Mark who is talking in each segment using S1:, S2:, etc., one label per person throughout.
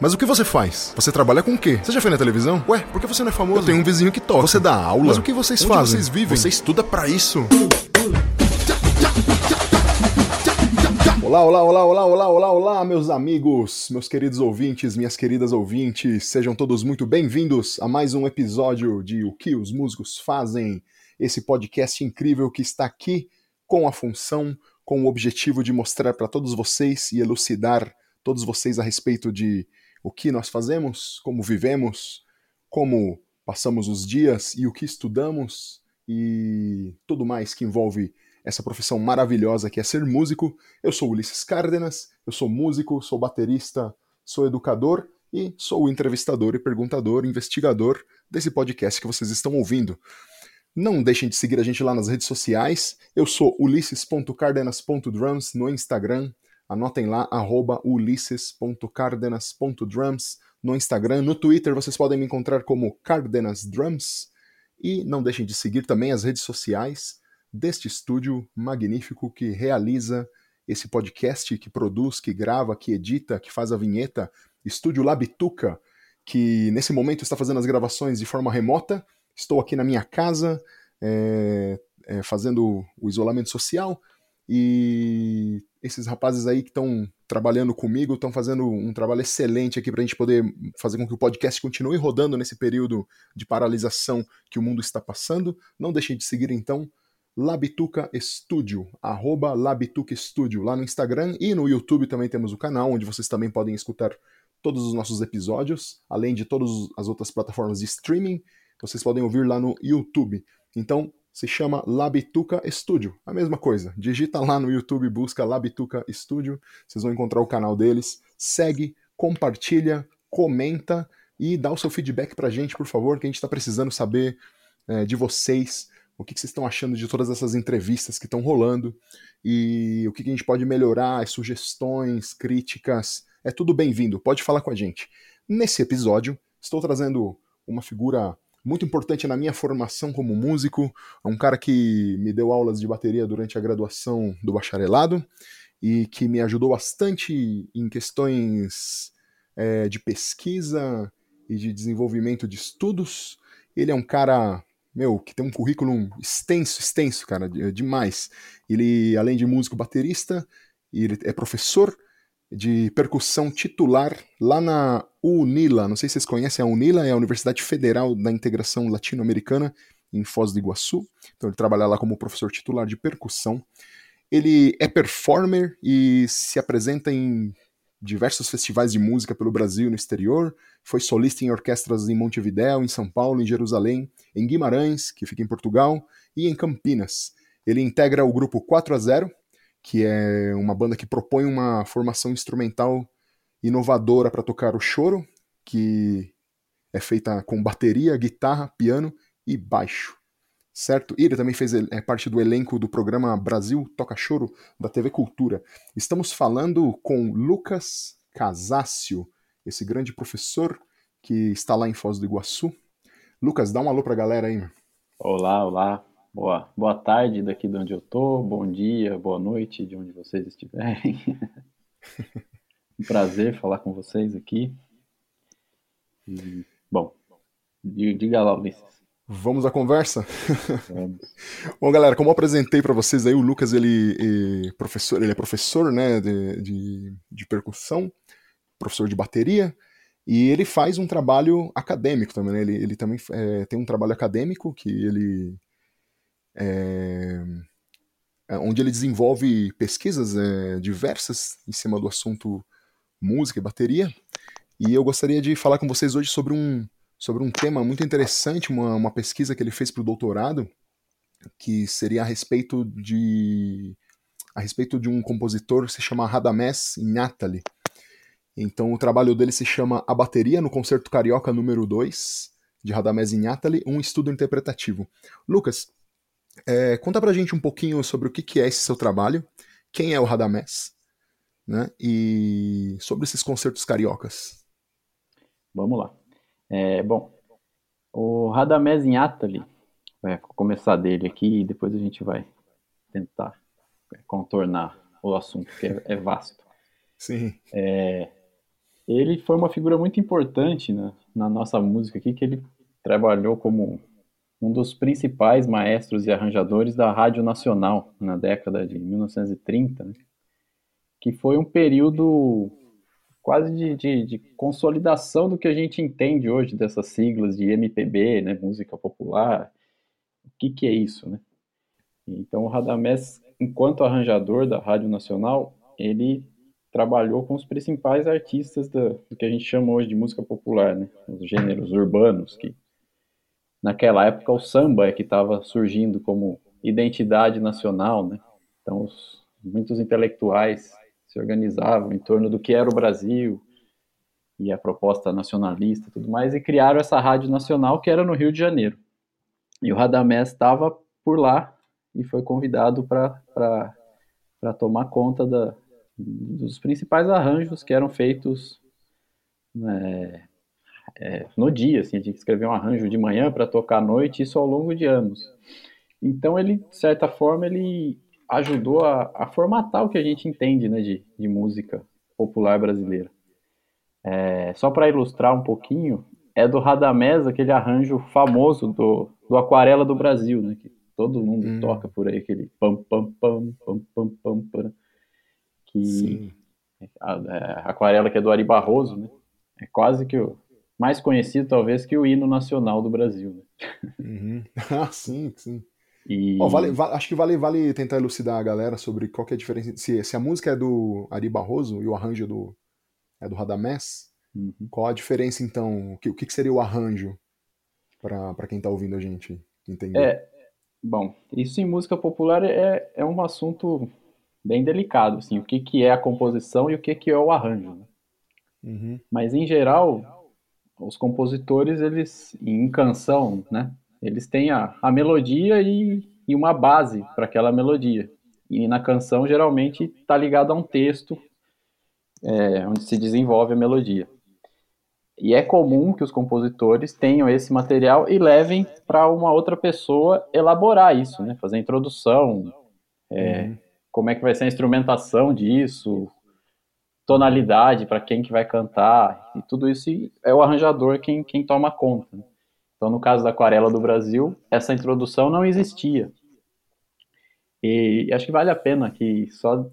S1: Mas o que você faz? Você trabalha com o quê? Você já foi na televisão? Ué, por que você não é famoso? Eu tenho um vizinho que toca. Você dá aula? Mas o que vocês
S2: Onde
S1: fazem?
S2: vocês vivem?
S1: Você estuda pra isso? Olá, olá, olá, olá, olá, olá, olá, meus amigos, meus queridos ouvintes, minhas queridas ouvintes, sejam todos muito bem-vindos a mais um episódio de O que os músicos fazem, esse podcast incrível que está aqui com a função, com o objetivo de mostrar para todos vocês e elucidar todos vocês a respeito de o que nós fazemos, como vivemos, como passamos os dias e o que estudamos e tudo mais que envolve essa profissão maravilhosa que é ser músico. Eu sou Ulisses Cárdenas, eu sou músico, sou baterista, sou educador e sou o entrevistador e perguntador, investigador desse podcast que vocês estão ouvindo. Não deixem de seguir a gente lá nas redes sociais. Eu sou ulisses.cardenas.drums no Instagram. Anotem lá, arroba ulisses.cardenas.drums no Instagram. No Twitter vocês podem me encontrar como Cardenas Drums. E não deixem de seguir também as redes sociais deste estúdio magnífico que realiza esse podcast, que produz, que grava, que edita, que faz a vinheta. Estúdio Labituca, que nesse momento está fazendo as gravações de forma remota. Estou aqui na minha casa, é, é, fazendo o isolamento social. E esses rapazes aí que estão trabalhando comigo estão fazendo um trabalho excelente aqui para a gente poder fazer com que o podcast continue rodando nesse período de paralisação que o mundo está passando. Não deixem de seguir então Labituca Studio, arroba Labituca Studio, lá no Instagram e no YouTube também temos o canal, onde vocês também podem escutar todos os nossos episódios, além de todas as outras plataformas de streaming, vocês podem ouvir lá no YouTube. Então, se chama Labituca Studio, a mesma coisa. Digita lá no YouTube, busca Labituca Studio, vocês vão encontrar o canal deles. Segue, compartilha, comenta e dá o seu feedback pra gente, por favor, que a gente está precisando saber é, de vocês o que, vocês estão achando de todas essas entrevistas que estão rolando e o que, a gente pode melhorar, sugestões, críticas, é tudo bem-vindo, pode falar com a gente. Nesse episódio, estou trazendo uma figura muito importante na minha formação como músico, um cara que me deu aulas de bateria durante a graduação do bacharelado e que me ajudou bastante em questões é, de pesquisa e de desenvolvimento de estudos. Ele é um cara meu, que tem um currículo extenso, extenso, cara, demais. Ele, além de músico baterista, ele é professor de percussão titular lá na UNILA. Não sei se vocês conhecem a UNILA, é a Universidade Federal da Integração Latino-Americana, em Foz do Iguaçu. Então ele trabalha lá como professor titular de percussão. Ele é performer e se apresenta em diversos festivais de música pelo Brasil e no exterior, foi solista em orquestras em Montevidéu, em São Paulo, em Jerusalém, em Guimarães, que fica em Portugal, e em Campinas. Ele integra o grupo 4 a 0, que é uma banda que propõe uma formação instrumental inovadora para tocar o choro, que é feita com bateria, guitarra, piano e baixo certo? E ele também fez é, parte do elenco do programa Brasil Toca Choro da TV Cultura. Estamos falando com Lucas Casácio, esse grande professor que está lá em Foz do Iguaçu. Lucas, dá um alô pra galera aí. Meu.
S3: Olá, olá. Boa, boa tarde daqui de onde eu tô, bom dia, boa noite de onde vocês estiverem. um prazer falar com vocês aqui. E, bom, diga lá, Ulisses.
S1: Vamos à conversa? Vamos. Bom, galera, como eu apresentei para vocês aí, o Lucas ele, é professor, ele é professor né, de, de, de, percussão, professor de bateria, e ele faz um trabalho acadêmico também. Né? Ele, ele também é, tem um trabalho acadêmico que ele. É, é onde ele desenvolve pesquisas é, diversas em cima do assunto música e bateria. E eu gostaria de falar com vocês hoje sobre um, sobre um tema muito interessante, uma, uma pesquisa que ele fez para o doutorado, que seria a respeito de a respeito de um compositor que se chama Radamés Inátali. Então o trabalho dele se chama A Bateria no Concerto Carioca número 2, de Radamés Inátali, um estudo interpretativo. Lucas, é, conta pra gente um pouquinho sobre o que, que é esse seu trabalho, quem é o Radamés, né, e sobre esses concertos cariocas.
S3: Vamos lá. É, bom, o Radamés Inátali, vai começar dele aqui e depois a gente vai tentar contornar o assunto, que é, é vasto.
S1: Sim.
S3: É, ele foi uma figura muito importante na, na nossa música aqui, que ele trabalhou como um dos principais maestros e arranjadores da Rádio Nacional na década de 1930, né? Que foi um período quase de, de, de, consolidação do que a gente entende hoje dessas siglas de MPB, né, música popular. O que, que é isso, né? Então o Radamés, enquanto arranjador da Rádio Nacional, ele trabalhou com os principais artistas da, do que a gente chama hoje de música popular, né? Os gêneros urbanos, que naquela época o samba é que estava surgindo como identidade nacional, né? Então os, muitos intelectuais se organizavam em torno do que era o Brasil e a proposta nacionalista tudo mais, e criaram essa rádio nacional que era no Rio de Janeiro. E o Radamés estava por lá e foi convidado para tomar conta da, dos principais arranjos que eram feitos né, é, no dia, assim, a gente escreveu um arranjo de manhã para tocar à noite, isso ao longo de anos. Então ele, de certa forma, ele ajudou a, a formatar o que a gente entende né, de, de música popular brasileira. É, só para ilustrar um pouquinho, é do Radamés aquele arranjo famoso do, do Aquarela do Brasil, né, que todo mundo hum. toca por aí, aquele pam pam pam pam pam pam, pam que a, a, é, aquarela que é do Ari Barroso, né? É quase que o mais conhecido talvez que o hino nacional do Brasil. Né?
S1: Uhum. Ah, sim, sim. E... Vale, vale, acho que vale, vale tentar elucidar a galera sobre qual é a diferença. Se, se a música é do Ari Barroso e o arranjo do, é do Radamés, uhum. qual a diferença então? O que, o que seria o arranjo para quem está ouvindo a gente entender?
S3: É, bom, isso em música popular é, é um assunto bem delicado, assim, o que, que é a composição e o que, que é o arranjo. Né? Uhum. Mas em geral, os compositores, eles, em canção, né, eles têm a, a melodia e, e uma base para aquela melodia. E na canção, geralmente, está ligado a um texto é, onde se desenvolve a melodia. E é comum que os compositores tenham esse material e levem para uma outra pessoa elaborar isso, né? Fazer a introdução, é, uhum como é que vai ser a instrumentação disso, tonalidade para quem que vai cantar, e tudo isso é o arranjador quem, quem toma conta. Né? Então, no caso da Aquarela do Brasil, essa introdução não existia. E acho que vale a pena que só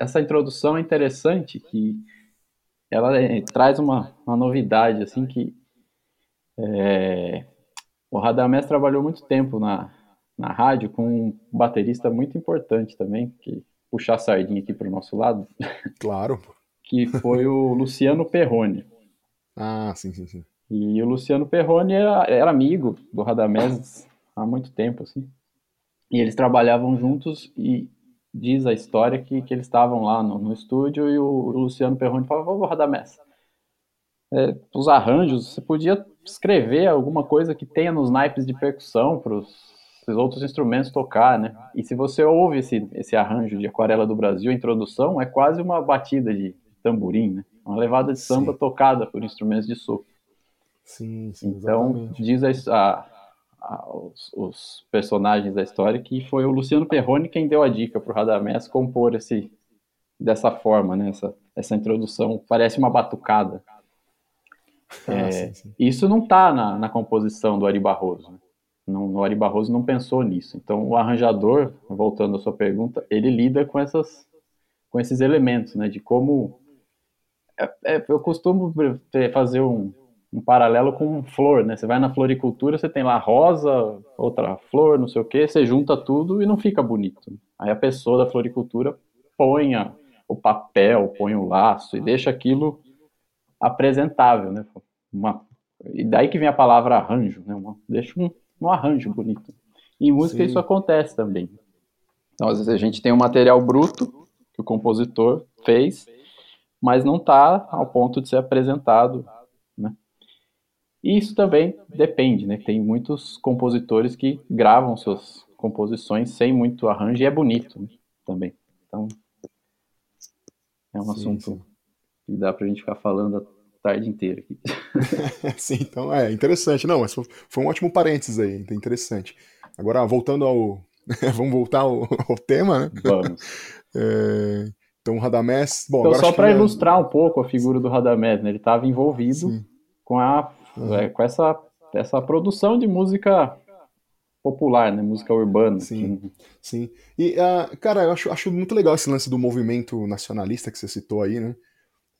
S3: essa introdução é interessante, que ela é, traz uma, uma novidade, assim, que é, o Radamés trabalhou muito tempo na, na rádio com um baterista muito importante também, que puxar a sardinha aqui para o nosso lado.
S1: Claro.
S3: que foi o Luciano Perrone.
S1: Ah, sim, sim, sim.
S3: E o Luciano Perrone era, era amigo do Radamés há muito tempo, assim. E eles trabalhavam juntos e diz a história que, que eles estavam lá no, no estúdio e o, o Luciano Perrone falava, ô Radamés, é, os arranjos, você podia escrever alguma coisa que tenha nos naipes de percussão para os outros instrumentos tocar, né? E se você ouve esse, esse arranjo de Aquarela do Brasil, a introdução, é quase uma batida de tamborim, né? Uma levada de samba sim. tocada por instrumentos de sopro.
S1: Sim, sim,
S3: Então, exatamente. diz a, a, os, os, personagens da história que foi o Luciano Perrone quem deu a dica para o Radamés compor esse, dessa forma, né? Essa, essa introdução, parece uma batucada. Ah, é, sim, sim. Isso não está na, na composição do Ari Barroso, né? Não, o Ari Barroso não pensou nisso. Então, o arranjador, voltando à sua pergunta, ele lida com essas, com esses elementos, né? De como é, é, eu costumo fazer um, um, paralelo com flor, né? Você vai na floricultura, você tem lá rosa, outra flor, não sei o que, você junta tudo e não fica bonito. Aí a pessoa da floricultura põe a, o papel, põe o laço e deixa aquilo apresentável, né? Uma, e daí que vem a palavra arranjo, né? Uma, deixa um, no arranjo bonito. E em música Sim. isso acontece também. Então, às vezes a gente tem um material bruto que o compositor fez, mas não está ao ponto de ser apresentado, né? E isso também depende, né? Tem muitos compositores que gravam suas composições sem muito arranjo e é bonito né? também. Então, é um sim, assunto sim. que dá para a gente ficar falando tarde inteira aqui.
S1: Sim, então é interessante. Não, mas foi um ótimo parênteses aí, interessante. Agora, voltando ao. Vamos voltar ao, ao tema, né?
S3: Vamos.
S1: É... Então o Radamés.
S3: Bom, então, só para ilustrar um pouco a figura do Radamés, né? ele estava envolvido Sim. com, a. é, com essa, essa produção de música popular, né? Música urbana.
S1: Sim, que... sim. E, uh, cara, eu acho, acho muito legal esse lance do movimento nacionalista que você citou aí, né?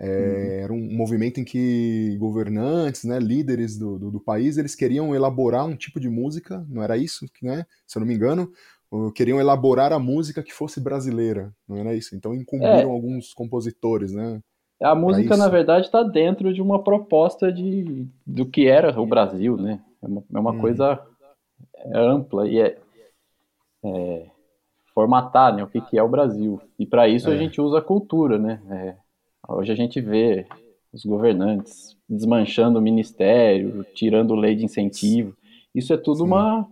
S1: É, uhum. Era um movimento em que governantes, né, líderes do, do, do, país, eles queriam elaborar um tipo de música, não era isso, né? Se eu não me engano, queriam elaborar a música que fosse brasileira, não era isso? Então incumbiram é. alguns compositores, né?
S3: A música, na verdade, está dentro de uma proposta de, do que era o Brasil, né? É uma, é uma hum. coisa ampla e é, é, formatar né, o que, que é o Brasil. E para isso a é. gente usa a cultura, né? É, hoje a gente vê os governantes desmanchando o ministério, tirando lei de incentivo. Isso é tudo Sim. uma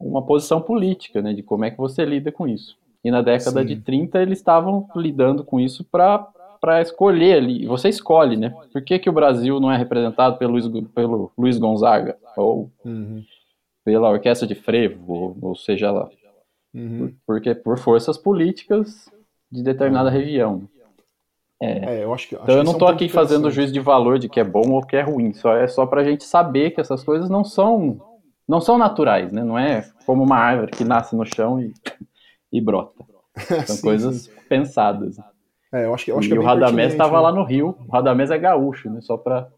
S3: uma posição política, né, de como é que você lida com isso. E na década Sim. de 30 eles estavam lidando com isso para para escolher ali, você escolhe, né? Por que, que o Brasil não é representado pelo Luiz, pelo Luiz Gonzaga ou uhum. pela Orquestra de Frevo, ou, ou seja lá, uhum. porque por forças políticas de determinada uhum. região. É. É, eu acho que, acho então eu não estou é um aqui fazendo juízo de valor de que é bom ou que é ruim, só é só para a gente saber que essas coisas não são não são naturais, né? Não é como uma árvore que nasce no chão e, e brota. São sim, coisas sim. pensadas.
S1: É, eu acho que, eu acho
S3: e
S1: que
S3: é o Radamés estava né? lá no Rio. O Radamés é gaúcho, né? Só para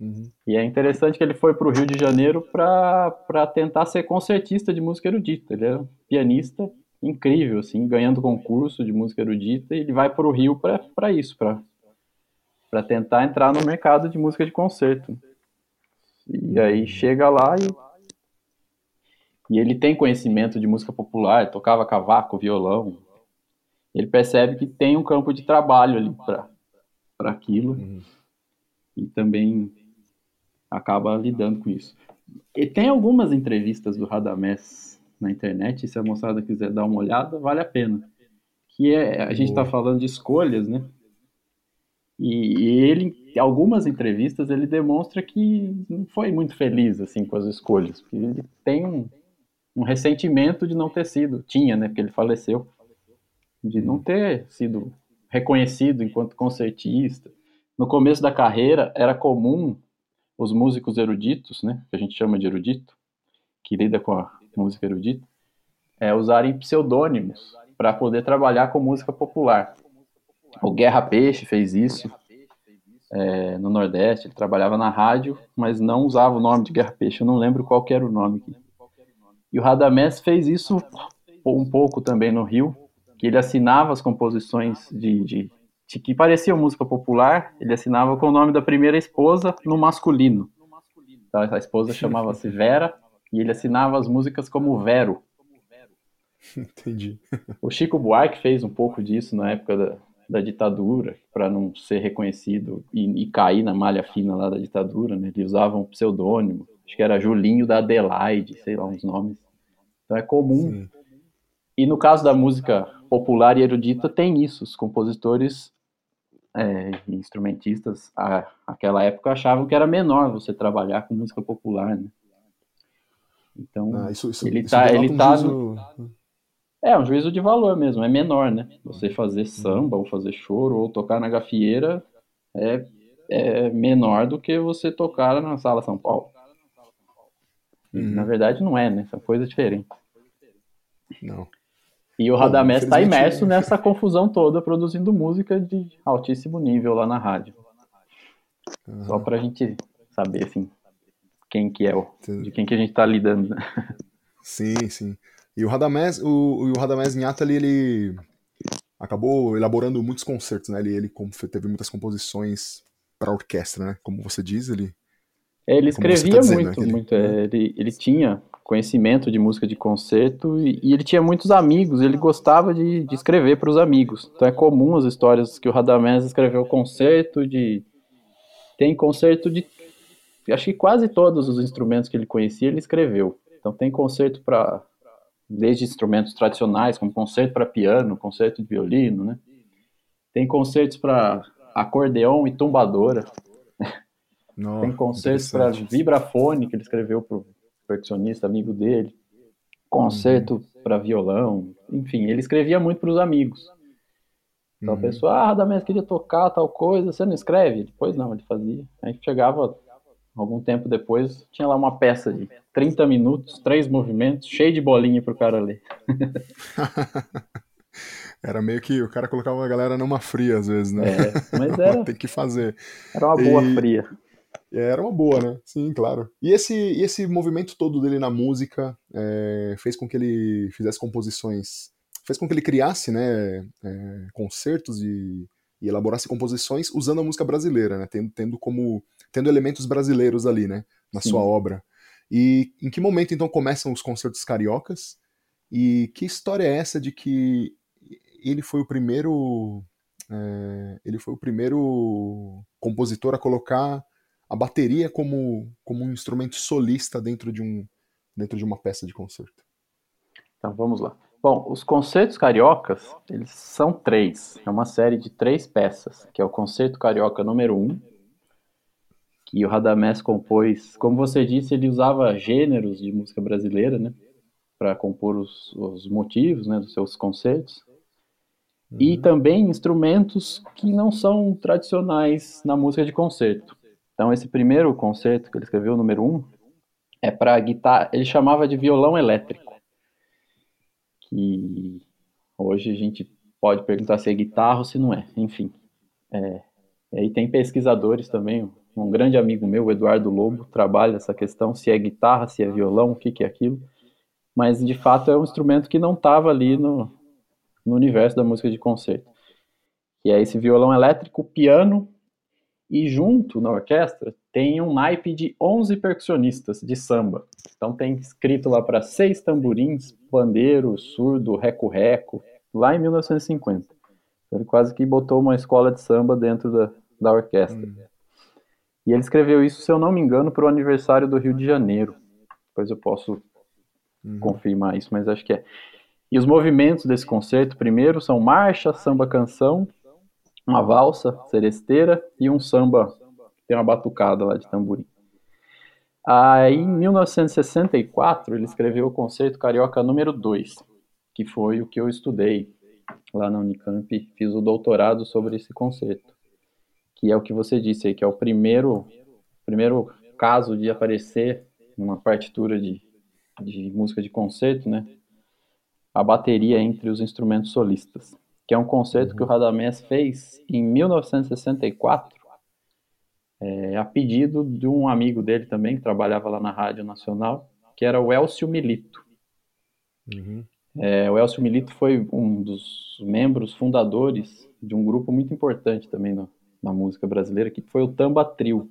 S3: uhum. E é interessante que ele foi para o Rio de Janeiro para tentar ser concertista de música erudita. Ele é um pianista incrível, assim, ganhando concurso de música erudita, e ele vai para o Rio para isso, para tentar entrar no mercado de música de concerto. E aí chega lá e, e ele tem conhecimento de música popular, tocava cavaco, violão. Ele percebe que tem um campo de trabalho ali para aquilo uhum. e também acaba lidando com isso. E tem algumas entrevistas do Radamés na internet, se a moçada quiser dar uma olhada, vale a pena. Que é, a gente está falando de escolhas, né? E, e ele algumas entrevistas ele demonstra que não foi muito feliz assim com as escolhas, porque ele tem um, um ressentimento de não ter sido, tinha, né, porque ele faleceu, de não ter sido reconhecido enquanto concertista. No começo da carreira era comum os músicos eruditos, né, que a gente chama de erudito, que lida com a música erudita, é, usarem pseudônimos para poder trabalhar com música popular. O Guerra Peixe fez isso, é, no Nordeste, ele trabalhava na rádio, mas não usava o nome de Guerra Peixe, eu não lembro qual era o nome aqui. E o Radamés fez isso um pouco também no Rio, que ele assinava as composições de, de, de que pareciam música popular, ele assinava com o nome da primeira esposa no masculino. Então, a esposa chamava-se Vera, e ele assinava as músicas como Vero.
S1: Entendi.
S3: O Chico Buarque fez um pouco disso na época da, da ditadura, para não ser reconhecido e, e, cair na malha fina lá da ditadura, né? Ele usava um pseudônimo, acho que era Julinho da Adelaide, sei lá, uns nomes. Então é comum. Sim. E no caso da música popular e erudita, tem isso. Os compositores é, instrumentistas, a, aquela época, achavam que era menor você trabalhar com música popular, né? Então, ah, isso, isso, ele está ele tá, tá no, é, um juízo de valor mesmo, é menor, né? Você fazer samba, ou fazer choro, ou tocar na gafieira é, é menor do que você tocar na Sala São Paulo. Uhum. Na verdade, não é, né? São coisas diferentes.
S1: Não.
S3: E o Radamés está imerso nessa confusão toda, produzindo música de altíssimo nível lá na rádio. Uhum. Só pra gente saber, assim, quem que é o, de quem que a gente tá lidando. Né?
S1: Sim, sim. E o Radamés, o, o Radamés Inhatali, ele acabou elaborando muitos concertos, né? Ele, ele teve muitas composições para orquestra, né? Como você diz, ele...
S3: Ele escrevia tá dizendo, muito, né? muito. É, ele, ele tinha conhecimento de música de concerto e, e ele tinha muitos amigos, ele gostava de, de escrever para os amigos. Então é comum as histórias que o Radamés escreveu concerto de... Tem concerto de... Acho que quase todos os instrumentos que ele conhecia ele escreveu. Então tem concerto para desde instrumentos tradicionais, como concerto para piano, concerto de violino, né? Tem concertos para acordeão e tumbadora. Tem concertos para vibrafone, que ele escreveu percussionista amigo dele. Concerto uhum. para violão. Enfim, ele escrevia muito para os amigos. Então uhum. a pessoa, ah, Radamés queria tocar tal coisa, você não escreve? Depois não, ele fazia. Aí chegava algum tempo depois, tinha lá uma peça de 30 minutos, três movimentos, cheio de bolinha pro cara ler.
S1: era meio que o cara colocava a galera numa fria às vezes, né?
S3: É, mas era.
S1: Tem que fazer.
S3: Era uma boa e... fria.
S1: Era uma boa, né? Sim, claro. E esse, e esse movimento todo dele na música é, fez com que ele fizesse composições, fez com que ele criasse, né, é, concertos e, e, elaborasse composições usando a música brasileira, né? Tendo, tendo como tendo elementos brasileiros ali, né, na Sim. sua obra. E em que momento então começam os concertos cariocas? E que história é essa de que ele foi o primeiro é, ele foi o primeiro compositor a colocar a bateria como, como um instrumento solista dentro de, um, dentro de uma peça de concerto?
S3: Então vamos lá. Bom, os concertos cariocas, eles são três. É uma série de três peças, que é o Concerto Carioca número um, que o Radamés compôs. Como você disse, ele usava gêneros de música brasileira, né? Para compor os, os motivos né, dos seus concertos. Uhum. E também instrumentos que não são tradicionais na música de concerto. Então, esse primeiro concerto que ele escreveu, o número um, é para guitarra. Ele chamava de violão elétrico. Que hoje a gente pode perguntar se é guitarra ou se não é. Enfim. É, e aí tem pesquisadores também. Um grande amigo meu, Eduardo Lobo, trabalha essa questão: se é guitarra, se é violão, o que, que é aquilo. Mas de fato é um instrumento que não estava ali no, no universo da música de concerto. E é esse violão elétrico, piano e junto na orquestra tem um naipe de 11 percussionistas de samba. Então tem escrito lá para seis tamborins, pandeiro, surdo, reco-reco, lá em 1950. Ele quase que botou uma escola de samba dentro da, da orquestra. Hum. E ele escreveu isso, se eu não me engano, para o aniversário do Rio de Janeiro. Depois eu posso uhum. confirmar isso, mas acho que é. E os movimentos desse concerto, primeiro, são marcha, samba, canção, uma valsa seresteira e um samba que tem uma batucada lá de tamborim. Aí, em 1964, ele escreveu o concerto carioca número 2, que foi o que eu estudei lá na Unicamp, fiz o doutorado sobre esse concerto, que é o que você disse aí, que é o primeiro, primeiro caso de aparecer numa partitura de, de música de concerto, né, a bateria entre os instrumentos solistas que é um concerto uhum. que o Radamés fez em 1964, é, a pedido de um amigo dele também, que trabalhava lá na Rádio Nacional, que era o Elcio Milito. Uhum. É, o Elcio Milito foi um dos membros fundadores de um grupo muito importante também no, na música brasileira, que foi o Tamba Trio.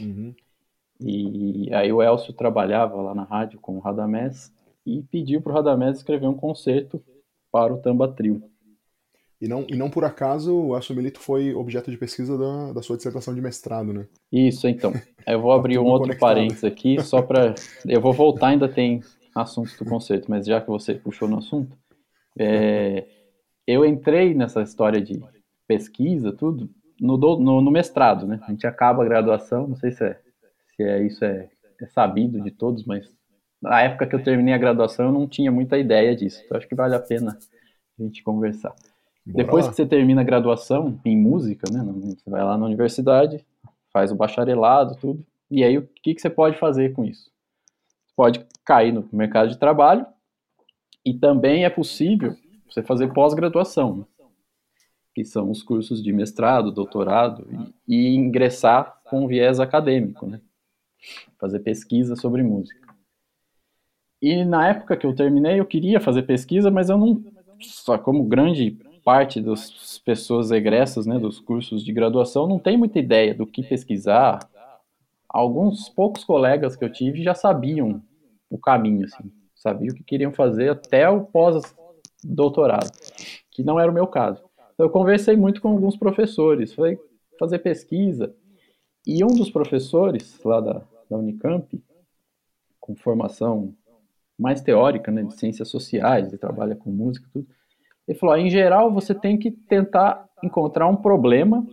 S3: Uhum. E aí o Elcio trabalhava lá na rádio com o Radamés e pediu para o Radamés escrever um concerto para o Tamba Trio.
S1: E não, e não por acaso o Elcio Milito foi objeto de pesquisa da, da sua dissertação de mestrado, né?
S3: Isso, então. Eu vou tá abrir um outro conectado. parênteses aqui, só para. Eu vou voltar, ainda tem assuntos do conceito, mas já que você puxou no assunto, é... eu entrei nessa história de pesquisa, tudo, no, do, no, no, mestrado, né? A gente acaba a graduação, não sei se, é, se é, isso é, é sabido de todos, mas na época que eu terminei a graduação eu não tinha muita ideia disso, então acho que vale a pena a gente conversar. Bora Depois lá. que você termina a graduação em música, né? Você vai lá na universidade, faz o bacharelado, tudo. E aí o que, que você pode fazer com isso? Pode cair no mercado de trabalho e também é possível você fazer pós-graduação, né? que são os cursos de mestrado, doutorado, e, e ingressar com viés acadêmico, né? Fazer pesquisa sobre música. E na época que eu terminei, eu queria fazer pesquisa, mas eu não, só como grande parte das pessoas egressas né, dos cursos de graduação não tem muita ideia do que pesquisar. Alguns poucos colegas que eu tive já sabiam o caminho, assim, sabiam o que queriam fazer até o pós-doutorado, que não era o meu caso. Então, eu conversei muito com alguns professores, falei fazer pesquisa, e um dos professores lá da, da Unicamp, com formação mais teórica, né, de ciências sociais, ele trabalha com música e tudo, ele falou: em geral, você tem que tentar encontrar um problema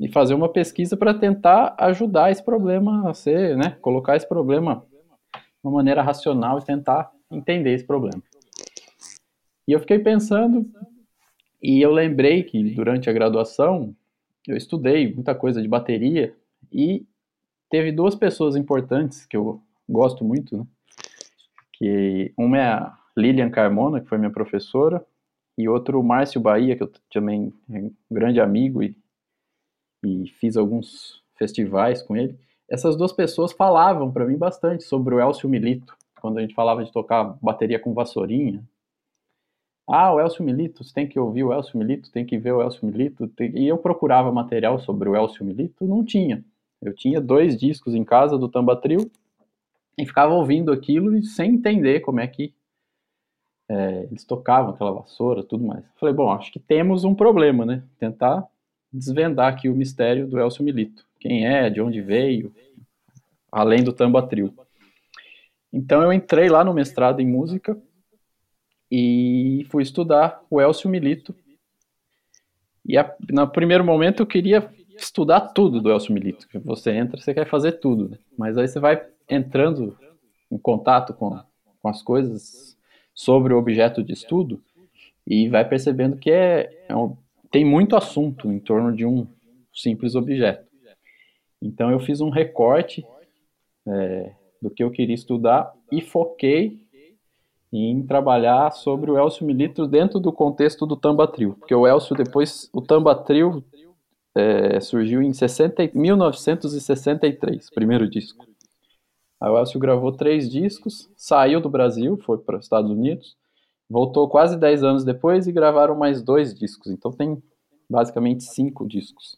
S3: e fazer uma pesquisa para tentar ajudar esse problema a ser, né, colocar esse problema de uma maneira racional e tentar entender esse problema. E eu fiquei pensando E eu lembrei que durante a graduação eu estudei muita coisa de bateria e teve duas pessoas importantes que eu gosto muito, né? que uma é a Lilian Carmona, que foi minha professora, e outro Márcio Bahia, que eu também é um grande amigo e, e fiz alguns festivais com ele. Essas duas pessoas falavam para mim bastante sobre o Elcio Milito, quando a gente falava de tocar bateria com vassourinha. Ah, o Elcio Milito, você tem que ouvir o Elcio Milito, tem que ver o Elcio Milito. Tem... E eu procurava material sobre o Elcio Milito, não tinha. Eu tinha dois discos em casa do Tamba Trio e ficava ouvindo aquilo e sem entender como é que é, eles tocavam aquela vassoura, tudo mais. Falei, bom, acho que temos um problema, né? Tentar desvendar aqui o mistério do Elcio Milito. Quem é, de onde veio, além do Tamba Trio. Então eu entrei lá no mestrado em música e fui estudar o Elcio Milito. E a, no primeiro momento eu queria estudar tudo do Elcio Milito. Você entra, você quer fazer tudo, né? mas aí você vai entrando em contato com, com as coisas sobre o objeto de estudo e vai percebendo que é, é um, tem muito assunto em torno de um simples objeto. Então eu fiz um recorte é, do que eu queria estudar e foquei em trabalhar sobre o Elcio Milito dentro do contexto do Tamba Trio, porque o Elcio depois, o Tamba Trio é, surgiu em 60, 1963, primeiro disco. O Elcio gravou três discos, saiu do Brasil, foi para os Estados Unidos, voltou quase dez anos depois e gravaram mais dois discos. Então tem basicamente cinco discos.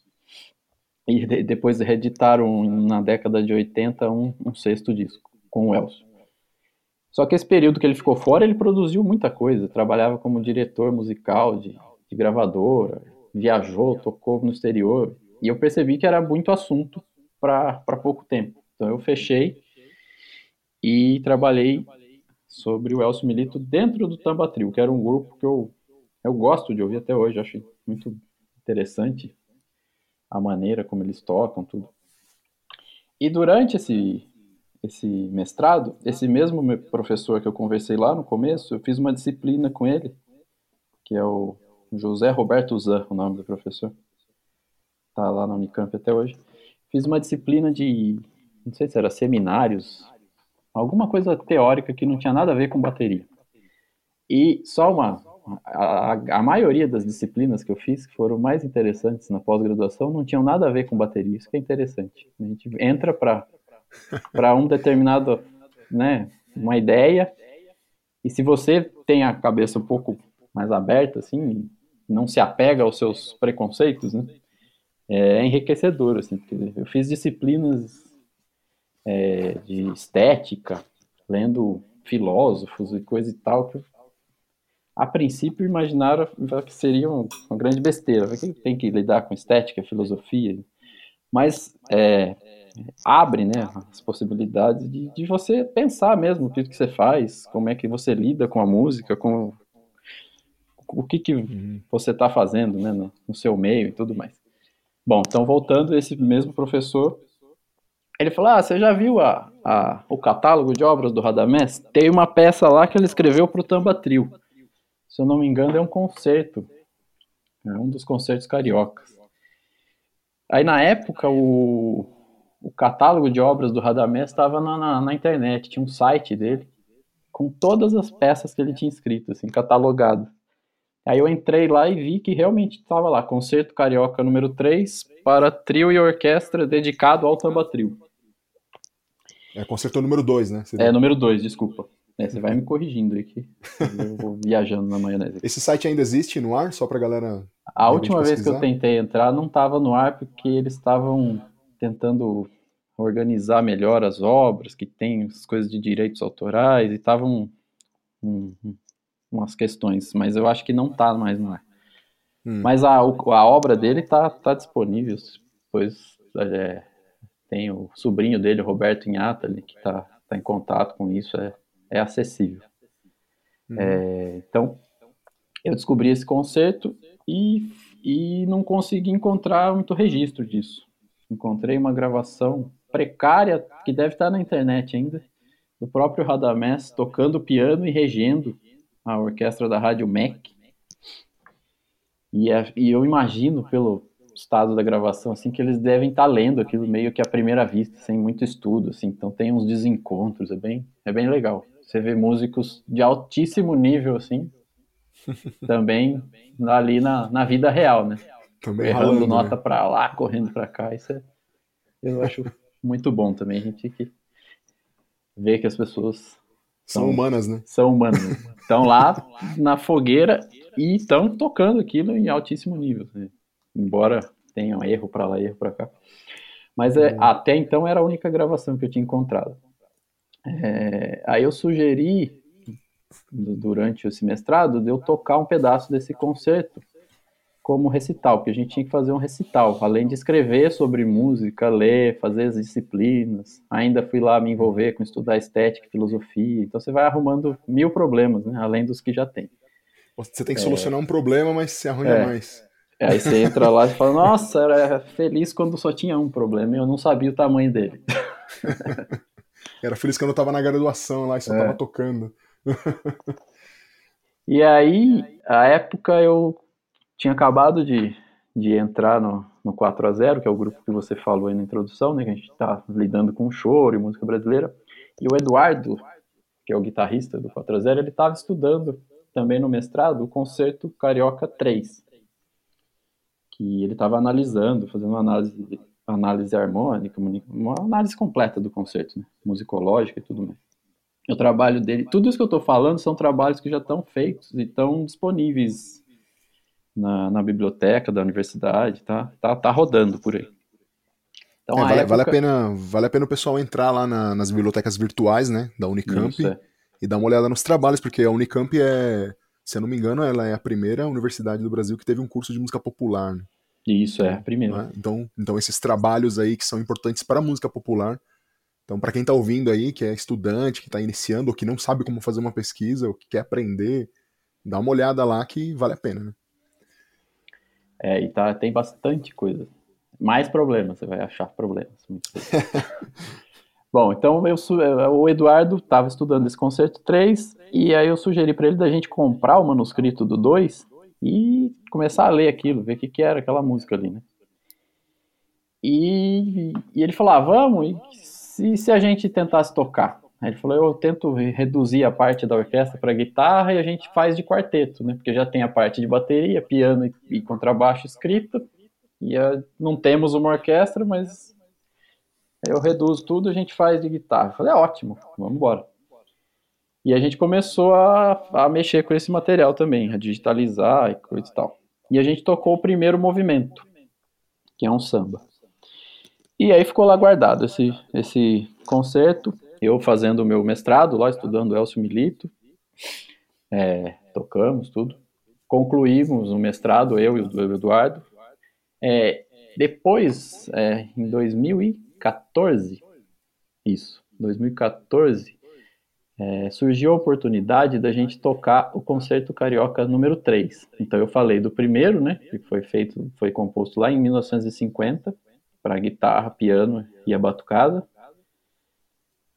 S3: E de, depois reeditaram na década de 80 um, um sexto disco com o Elcio. Só que esse período que ele ficou fora, ele produziu muita coisa. Trabalhava como diretor musical de, de gravadora, viajou, tocou no exterior. E eu percebi que era muito assunto para pouco tempo. Então eu fechei e trabalhei sobre o Elcio Milito dentro do Tambatril, que era um grupo que eu, eu gosto de ouvir até hoje, acho muito interessante a maneira como eles tocam, tudo. E durante esse, esse mestrado, esse mesmo professor que eu conversei lá no começo, eu fiz uma disciplina com ele, que é o José Roberto Zan, o nome do professor. Tá lá na Unicamp até hoje. Fiz uma disciplina de, não sei se era seminários, alguma coisa teórica que não tinha nada a ver com bateria. E só uma. A, a, maioria das disciplinas que eu fiz, que foram mais interessantes na pós-graduação, não tinham nada a ver com bateria. Isso que é interessante. A gente entra para um determinado. Né, uma ideia, e se você tem a cabeça um pouco mais aberta, assim, não se apega aos seus preconceitos, né, é enriquecedor, assim, eu fiz disciplinas é, de estética, lendo filósofos e coisa e tal, que a princípio imaginaram que seria uma grande besteira, que tem que lidar com estética, filosofia, mas é, abre né, as possibilidades de, de, você pensar mesmo o que, que você faz, como é que você lida com a música, com o que, que uhum. você está fazendo né, no, no seu meio e tudo mais. Bom, então voltando, esse mesmo professor ele falou: Ah, você já viu a, a, o catálogo de obras do Radamés? Tem uma peça lá que ele escreveu para o Tamba Trio. Se eu não me engano, é um concerto. É um dos concertos cariocas. Aí, na época, o, o catálogo de obras do Radamés estava na, na, na, internet. Tinha um site dele com todas as peças que ele tinha escrito, assim, catalogado. Aí eu entrei lá e vi que realmente estava lá, Concerto Carioca número 3 para trio e orquestra dedicado ao Tamba Trio.
S1: É, concertou número 2, né?
S3: Você é, número 2, desculpa. É, você vai me corrigindo aqui. Eu vou viajando na maionese.
S1: Esse site ainda existe no ar, só pra galera.
S3: A última vez que eu tentei entrar não estava no ar porque eles estavam tentando organizar melhor as obras, que tem as coisas de direitos autorais, e estavam um, um, umas questões, mas eu acho que não está mais no ar. Hum. Mas a, a obra dele tá, tá disponível, pois é, tem o sobrinho dele, Roberto Inhatali, que está tá em contato com isso, é, é acessível. Uhum. É, então, eu descobri esse conceito e, e não consegui encontrar muito registro disso. Encontrei uma gravação precária, que deve estar na internet ainda, do próprio Radamés tocando piano e regendo a orquestra da Rádio MEC. E, é, e eu imagino pelo estado da gravação assim que eles devem estar tá lendo aquilo meio que à primeira vista, sem muito estudo, assim. Então tem uns desencontros, é bem, é bem legal. Você vê músicos de altíssimo nível assim, também ali na, na vida real, né? Também Errando ralando, nota né? para lá, correndo para cá, isso é, eu acho muito bom também. A gente que vê que as pessoas
S1: são, são humanas, né?
S3: São humanas. Estão lá na fogueira e estão tocando aquilo em altíssimo nível. Né? Embora tenham erro para lá, erro para cá. Mas é, até então era a única gravação que eu tinha encontrado. É, aí eu sugeri, durante o semestrado, de eu tocar um pedaço desse concerto como recital, porque a gente tinha que fazer um recital, além de escrever sobre música, ler, fazer as disciplinas. Ainda fui lá me envolver com estudar estética, filosofia. Então você vai arrumando mil problemas, né, além dos que já tem.
S1: Você tem que solucionar é... um problema, mas se arranja é... mais.
S3: Aí você entra lá e fala, nossa, era feliz quando só tinha um problema e eu não sabia o tamanho dele.
S1: era feliz quando eu tava na graduação lá e só é. tava tocando.
S3: e aí, a época eu tinha acabado de, de entrar no, no 4 a 0 que é o grupo que você falou aí na introdução, né, que a gente está lidando com choro e música brasileira, e o Eduardo, que é o guitarrista do 4 a 0 ele estava estudando também no mestrado o concerto Carioca 3, que ele estava analisando, fazendo uma análise, análise harmônica, uma análise completa do concerto, né, musicológica e tudo mais. O trabalho dele, tudo isso que eu estou falando são trabalhos que já estão feitos e estão disponíveis na, na biblioteca da universidade, tá, tá, tá rodando por aí.
S1: Então, é, vale, época... vale, a pena, vale a pena o pessoal entrar lá na, nas bibliotecas virtuais, né, da Unicamp Isso, é. e dar uma olhada nos trabalhos, porque a Unicamp é, se eu não me engano, ela é a primeira universidade do Brasil que teve um curso de música popular. Né?
S3: Isso, é a primeira.
S1: Né? Então, então, esses trabalhos aí que são importantes para a música popular, então para quem está ouvindo aí, que é estudante, que está iniciando, ou que não sabe como fazer uma pesquisa, ou que quer aprender, dá uma olhada lá que vale a pena, né?
S3: É, e tá, tem bastante coisa. Mais problemas, você vai achar problemas. Bom, então eu, é, o Eduardo estava estudando esse concerto 3 e aí eu sugeri para ele da gente comprar o manuscrito do 2 e começar a ler aquilo, ver o que, que era aquela música ali, né? E, e ele falou, ah, vamos, e se, se a gente tentasse tocar? Aí ele falou, eu tento reduzir a parte da orquestra para guitarra e a gente faz de quarteto, né? Porque já tem a parte de bateria, piano e, contrabaixo escrita, e a, não temos uma orquestra, mas eu reduzo tudo, a gente faz de guitarra. Eu falei, é ótimo, vamos embora. E a gente começou a, a mexer com esse material também, a digitalizar e coisa e tal. E a gente tocou o primeiro movimento, que é um samba. E aí ficou lá guardado esse, esse concerto eu fazendo o meu mestrado lá, estudando Elcio Milito, é, tocamos tudo, concluímos o mestrado, eu e o Eduardo. É, depois, é, em 2014, isso, 2014, é, surgiu a oportunidade da gente tocar o concerto carioca número 3. Então eu falei do primeiro, né, que foi feito, foi composto lá em 1950 para guitarra, piano e a batucada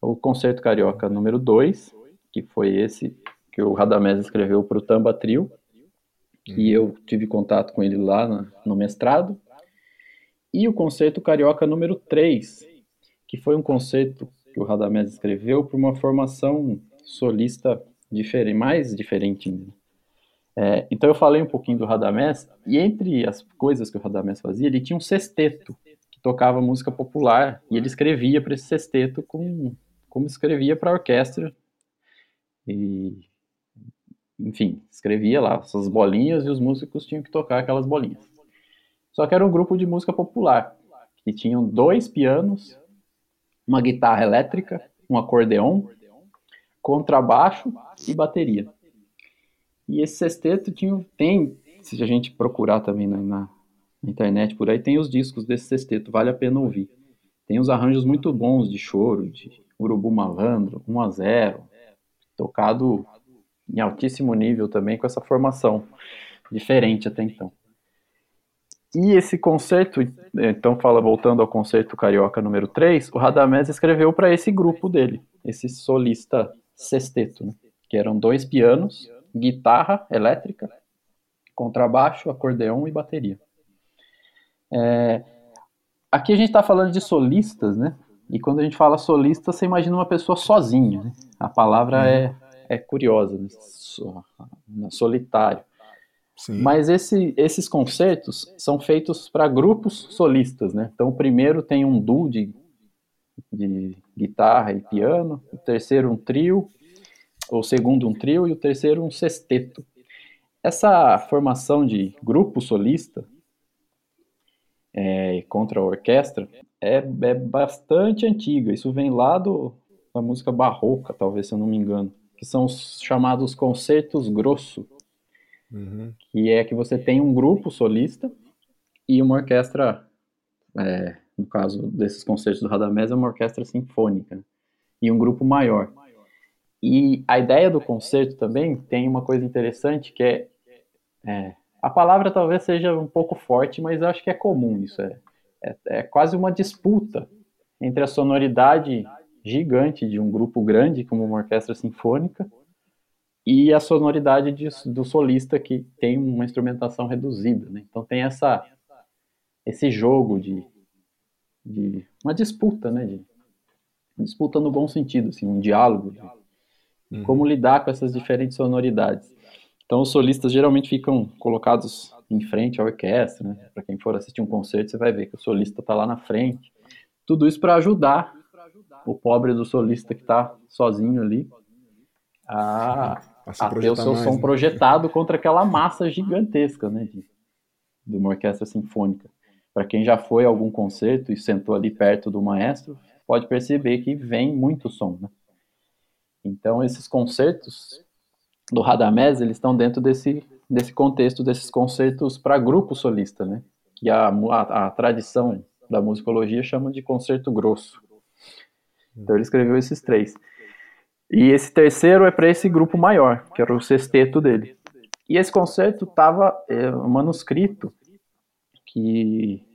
S3: o Concerto Carioca número 2, que foi esse que o Radamés escreveu para o Tamba Trio, e eu tive contato com ele lá na, no mestrado, e o Concerto Carioca número 3, que foi um concerto que o Radamés escreveu para uma formação solista diferente, mais diferente ainda. É, então eu falei um pouquinho do Radamés, e entre as coisas que o Radamés fazia, ele tinha um sexteto, que tocava música popular, e ele escrevia para esse sexteto com como escrevia para orquestra. E, enfim, escrevia lá suas bolinhas e os músicos tinham que tocar aquelas bolinhas. Só que era um grupo de música popular, que tinham dois pianos, uma guitarra elétrica, um acordeon, contrabaixo e bateria. E esse sexteto tinha, tem, se a gente procurar também na, na, internet por aí, tem os discos desse sexteto, vale a pena ouvir. Tem uns arranjos muito bons de choro, de Urubu Malandro, 1 a 0 tocado em altíssimo nível também com essa formação diferente até então. E esse concerto, então fala voltando ao concerto carioca número 3, o Radamés escreveu para esse grupo dele, esse solista sexteto, né? que eram dois pianos, guitarra elétrica, contrabaixo, acordeão e bateria. É, aqui a gente está falando de solistas, né? E quando a gente fala solista, você imagina uma pessoa sozinha. Né? A palavra uhum. é, é curiosa, né? solitário. Sim. Mas esse, esses concertos são feitos para grupos solistas, né? Então o primeiro tem um duo de, de guitarra e piano, o terceiro um trio, o segundo um trio e o terceiro um sexteto. Essa formação de grupo solista é, contra a orquestra é, é bastante antiga. Isso vem lá do, da música barroca, talvez, se eu não me engano, que são os chamados concertos grosso, uhum. que é que você tem um grupo solista e uma orquestra, é, no caso desses concertos do Radamés, é uma orquestra sinfônica e um grupo maior. E a ideia do concerto também tem uma coisa interessante que é, é a palavra talvez seja um pouco forte, mas eu acho que é comum isso. É, é, é quase uma disputa entre a sonoridade gigante de um grupo grande, como uma orquestra sinfônica, e a sonoridade de, do solista, que tem uma instrumentação reduzida. Né? Então tem essa, esse jogo de, de uma disputa, né? De, disputa no bom sentido, assim, um diálogo de uhum. como lidar com essas diferentes sonoridades. Então, os solistas geralmente ficam colocados em frente à orquestra, né? Para quem for assistir um concerto, você vai ver que o solista está lá na frente. Tudo isso para ajudar o pobre do solista que está sozinho ali a, a ter o seu mais, som né? projetado contra aquela massa gigantesca, né? De, de uma orquestra sinfônica. Para quem já foi a algum concerto e sentou ali perto do maestro, pode perceber que vem muito som, né? Então, esses concertos do Radamés, eles estão dentro desse, desse contexto desses concertos para grupo solista, né? Que a, a, a, tradição da musicologia chama de concerto grosso. Então ele escreveu esses três. E esse terceiro é para esse grupo maior, que era o sexteto dele. E esse concerto estava é, um manuscrito que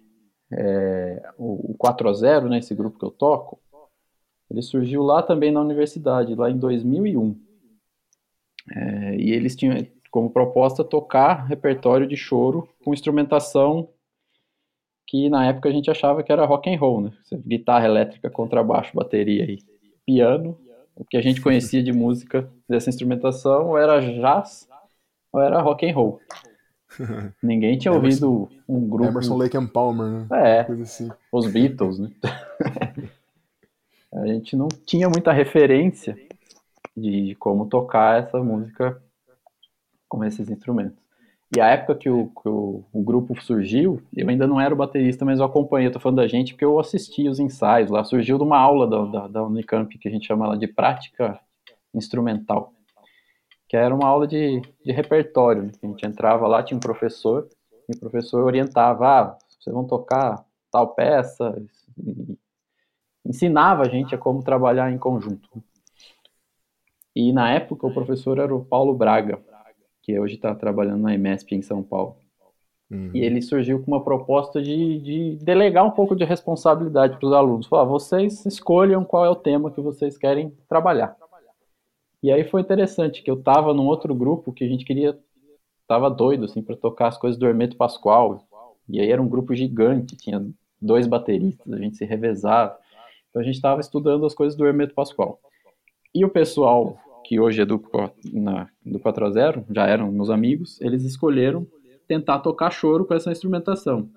S3: é, o, o 4 a 0, né, esse grupo que eu toco, ele surgiu lá também na universidade, lá em 2001. É, e eles tinham como proposta tocar repertório de choro com instrumentação que na época a gente achava que era rock and roll, né? Guitarra elétrica, contrabaixo, bateria e piano. O que a gente conhecia de música dessa instrumentação ou era jazz ou era rock and roll. Ninguém tinha Emerson, ouvido um grupo.
S1: Emerson Lake and Palmer, né?
S3: É. Assim. Os Beatles, né? a gente não tinha muita referência de como tocar essa música com esses instrumentos. E a época que o, que o, o, grupo surgiu, eu ainda não era o baterista, mas eu acompanhei, eu tô falando da gente porque eu assisti os ensaios lá, surgiu de uma aula da, da, da Unicamp, que a gente chama de prática instrumental, que era uma aula de, de repertório, né? a gente entrava lá, tinha um professor, e o professor orientava, ah, vocês vão tocar tal peça, ensinava a gente a como trabalhar em conjunto. E na época o professor era o Paulo Braga, que hoje está trabalhando na EMESP em São Paulo. Uhum. E ele surgiu com uma proposta de, de delegar um pouco de responsabilidade para os alunos. Falar, vocês escolham qual é o tema que vocês querem trabalhar. E aí foi interessante que eu estava num outro grupo que a gente queria, estava doido assim para tocar as coisas do Hermeto Pascoal. E aí era um grupo gigante, tinha dois bateristas, a gente se revezava. Então a gente estava estudando as coisas do Hermeto Pascoal. E o pessoal que hoje é do, na, do 4 a 0 já eram meus amigos, eles escolheram tentar tocar choro com essa instrumentação,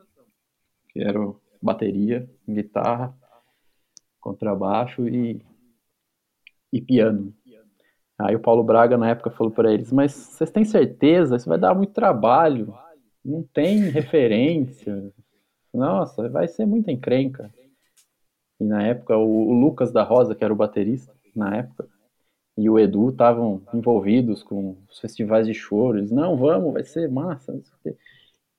S3: que era bateria, guitarra, contrabaixo e, e piano. Aí o Paulo Braga na época falou para eles: Mas vocês têm certeza? Isso vai dar muito trabalho, não tem referência. Nossa, vai ser muita encrenca. E na época o, o Lucas da Rosa, que era o baterista, na época, e o Edu estavam envolvidos com os festivais de choro. Eles, não, vamos, vai ser massa.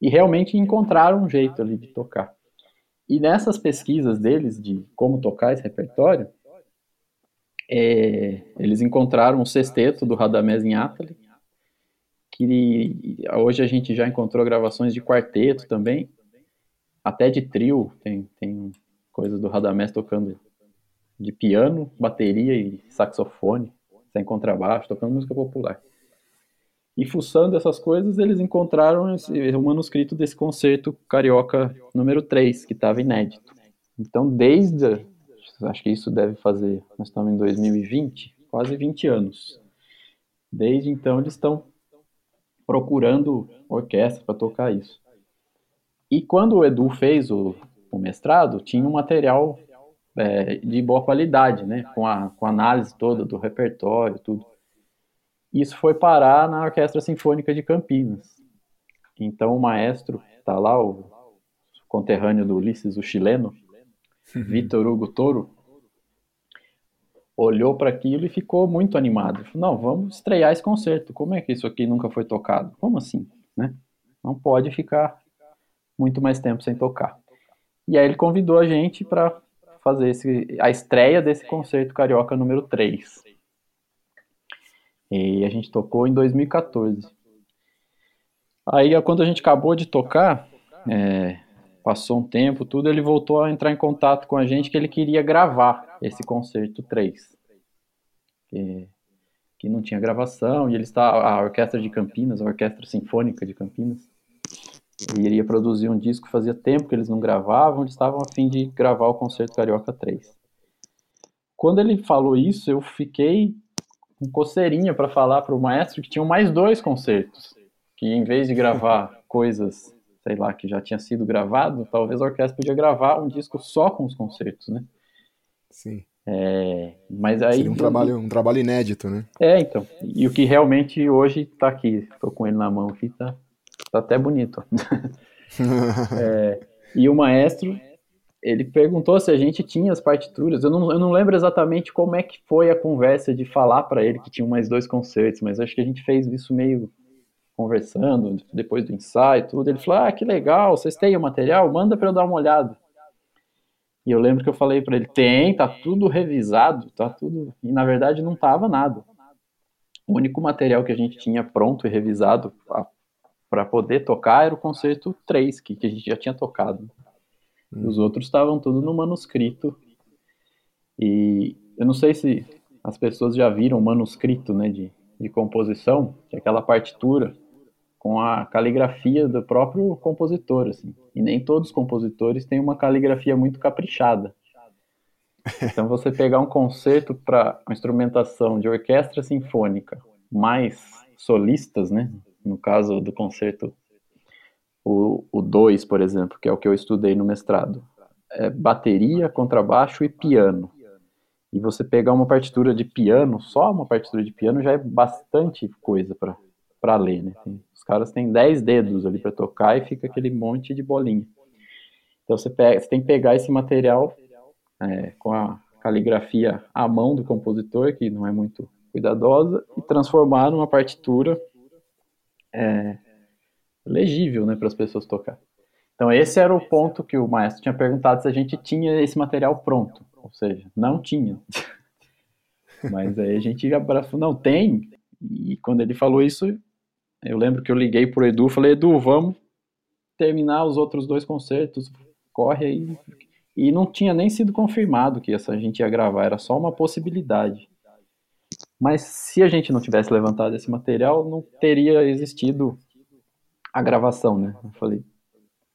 S3: E realmente encontraram um jeito ali de tocar. E nessas pesquisas deles de como tocar esse repertório, é, eles encontraram o sexteto do Radamés em Atali, que hoje a gente já encontrou gravações de quarteto também, até de trio, tem, tem coisas do Radamés tocando de piano, bateria e saxofone, sem contrabaixo, tocando música popular. E fuçando essas coisas, eles encontraram o manuscrito desse concerto carioca número 3, que estava inédito. Então, desde, acho que isso deve fazer, nós estamos em 2020, quase 20 anos. Desde então, eles estão procurando orquestra para tocar isso. E quando o Edu fez o, o mestrado, tinha um material é, de boa qualidade, né? Com a, com a análise toda do repertório, tudo. Isso foi parar na Orquestra Sinfônica de Campinas. Então o maestro, tá lá, o conterrâneo do Ulisses, o chileno, Vitor Hugo Toro, olhou para aquilo e ficou muito animado. Falou, não, vamos estrear esse concerto. Como é que isso aqui nunca foi tocado? Como assim, né? Não pode ficar muito mais tempo sem tocar. E aí ele convidou a gente para fazer esse, a estreia desse concerto carioca número 3. E a gente tocou em 2014. Aí, quando a gente acabou de tocar, é, passou um tempo, tudo, ele voltou a entrar em contato com a gente que ele queria gravar esse concerto 3. Que, que não tinha gravação, e ele está a Orquestra de Campinas, a Orquestra Sinfônica de Campinas, iria produzir um disco, fazia tempo que eles não gravavam, eles estavam a fim de gravar o Concerto Carioca 3. Quando ele falou isso, eu fiquei com coceirinha para falar para o maestro que tinham mais dois concertos, que em vez de gravar coisas, sei lá, que já tinha sido gravado, talvez a orquestra podia gravar um disco só com os concertos, né?
S1: Sim.
S3: É, mas aí
S1: Seria um trabalho, um trabalho inédito, né?
S3: É, então. E o que realmente hoje está aqui, estou com ele na mão aqui, tá Tá até bonito. é, e o maestro, ele perguntou se a gente tinha as partituras. Eu não, eu não lembro exatamente como é que foi a conversa de falar para ele que tinha mais dois concertos, mas acho que a gente fez isso meio conversando, depois do ensaio tudo. Ele falou: Ah, que legal, vocês têm o material? Manda para eu dar uma olhada. E eu lembro que eu falei para ele: Tem, tá tudo revisado, tá tudo. E na verdade não tava nada. O único material que a gente tinha pronto e revisado, para poder tocar era o concerto 3, que, que a gente já tinha tocado. Hum. Os outros estavam tudo no manuscrito. E eu não sei se as pessoas já viram o manuscrito né, de, de composição, que é aquela partitura com a caligrafia do próprio compositor. Assim. E nem todos os compositores têm uma caligrafia muito caprichada. Então, você pegar um concerto para uma instrumentação de orquestra sinfônica, mais solistas, né? No caso do concerto, o 2, por exemplo, que é o que eu estudei no mestrado, é bateria, contrabaixo e piano. E você pegar uma partitura de piano, só uma partitura de piano já é bastante coisa para ler, né? os caras têm 10 dedos ali para tocar e fica aquele monte de bolinha. Então você, pega, você tem que pegar esse material é, com a caligrafia à mão do compositor, que não é muito cuidadosa, e transformar numa partitura é, legível né, para as pessoas tocar. Então esse era o ponto que o maestro tinha perguntado se a gente tinha esse material pronto, ou seja, não tinha. Mas aí a gente abraçou, não tem. E quando ele falou isso, eu lembro que eu liguei pro Edu, falei Edu, vamos terminar os outros dois concertos, corre aí. E não tinha nem sido confirmado que essa gente ia gravar, era só uma possibilidade. Mas se a gente não tivesse levantado esse material, não teria existido a gravação, né? Eu falei.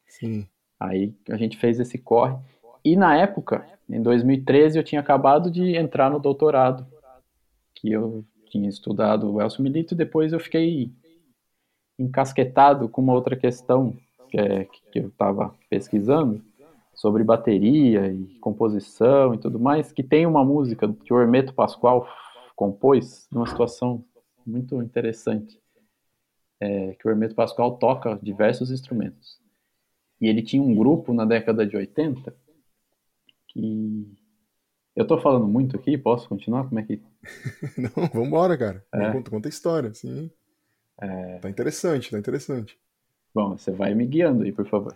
S1: Sim.
S3: Aí a gente fez esse corre. E na época, em 2013, eu tinha acabado de entrar no doutorado, que eu tinha estudado o Elcio Milito, e depois eu fiquei encasquetado com uma outra questão que, é, que eu estava pesquisando, sobre bateria e composição e tudo mais, que tem uma música que o Hermeto Pascoal compôs numa situação muito interessante, é, que o Hermeto Pascoal toca diversos instrumentos. E ele tinha um grupo na década de 80 que... Eu tô falando muito aqui, posso continuar? Como é que...
S1: Não, vambora, cara. É. Conta, conta a história, sim. É... Tá interessante, tá interessante.
S3: Bom, você vai me guiando aí, por favor.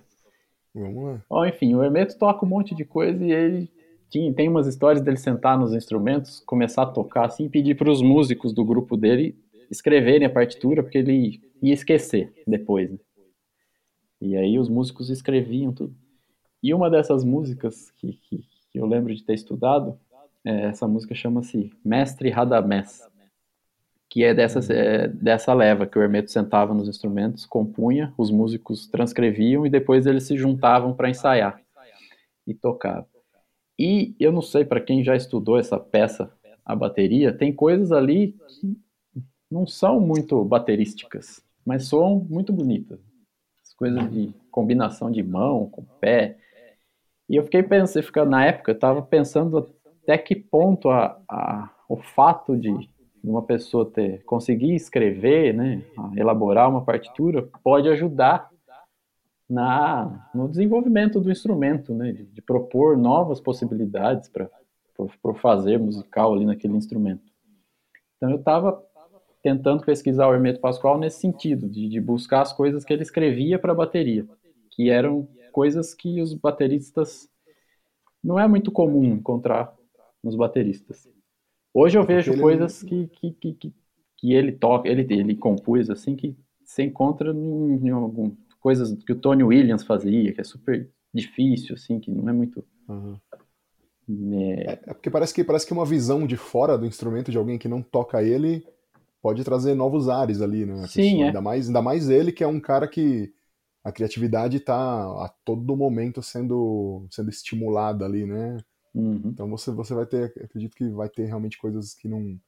S1: Vamos lá.
S3: Bom, enfim, o Hermeto toca um monte de coisa e ele tinha, tem umas histórias dele sentar nos instrumentos, começar a tocar assim, pedir para os músicos do grupo dele escreverem a partitura, porque ele ia esquecer depois. Né? E aí os músicos escreviam tudo. E uma dessas músicas que, que, que eu lembro de ter estudado, é, essa música chama-se Mestre Radamés, que é dessa, é, dessa leva, que o Hermeto sentava nos instrumentos, compunha, os músicos transcreviam e depois eles se juntavam para ensaiar e tocar. E eu não sei, para quem já estudou essa peça, a bateria, tem coisas ali que não são muito baterísticas, mas soam muito bonitas. As coisas de combinação de mão com pé. E eu fiquei pensando, na época, eu estava pensando até que ponto a, a, o fato de uma pessoa ter conseguir escrever, né, elaborar uma partitura, pode ajudar na, no desenvolvimento do instrumento, né, de, de propor novas possibilidades para o fazer musical ali naquele instrumento. Então eu estava tentando pesquisar o Hermeto Pascoal nesse sentido, de, de buscar as coisas que ele escrevia para a bateria, que eram coisas que os bateristas não é muito comum encontrar nos bateristas. Hoje eu é vejo coisas que, que, que, que, que ele toca, ele, ele compôs assim, que se encontra em, em algum, coisas que o Tony Williams fazia, que é super difícil, assim, que não é muito. Uhum.
S1: É... é... porque parece que parece que uma visão de fora do instrumento de alguém que não toca ele pode trazer novos ares ali, né?
S3: Sim, é.
S1: ainda mais ainda mais ele que é um cara que a criatividade está a todo momento sendo sendo estimulada ali, né? Uhum. Então você você vai ter, acredito que vai ter realmente coisas que não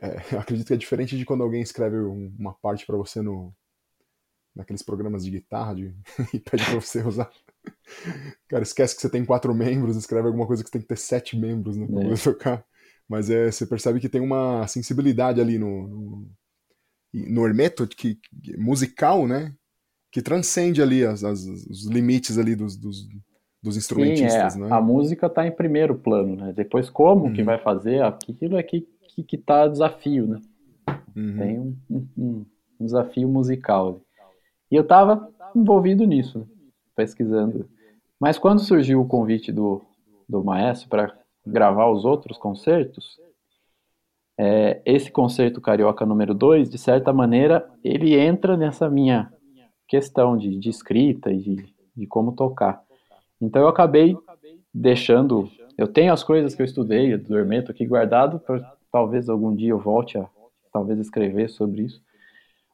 S1: é, acredito que é diferente de quando alguém escreve uma parte para você no naqueles programas de guitarra de, e pede pra você usar. Cara, esquece que você tem quatro membros, escreve alguma coisa que você tem que ter sete membros, né? Pra é. tocar. Mas é, você percebe que tem uma sensibilidade ali no, no, no Hermeto, que, que, musical, né? Que transcende ali as, as, os limites ali dos, dos, dos instrumentistas,
S3: Sim,
S1: é.
S3: né? A música está em primeiro plano, né? Depois como uhum. que vai fazer, aquilo é que, que, que tá desafio, né? Uhum. Tem um, um, um desafio musical. E eu estava envolvido nisso, pesquisando. Mas quando surgiu o convite do, do maestro para gravar os outros concertos, é, esse concerto carioca número 2, de certa maneira, ele entra nessa minha questão de, de escrita e de, de como tocar. Então eu acabei deixando. Eu tenho as coisas que eu estudei do Hermeto aqui guardado, para talvez algum dia eu volte a talvez escrever sobre isso.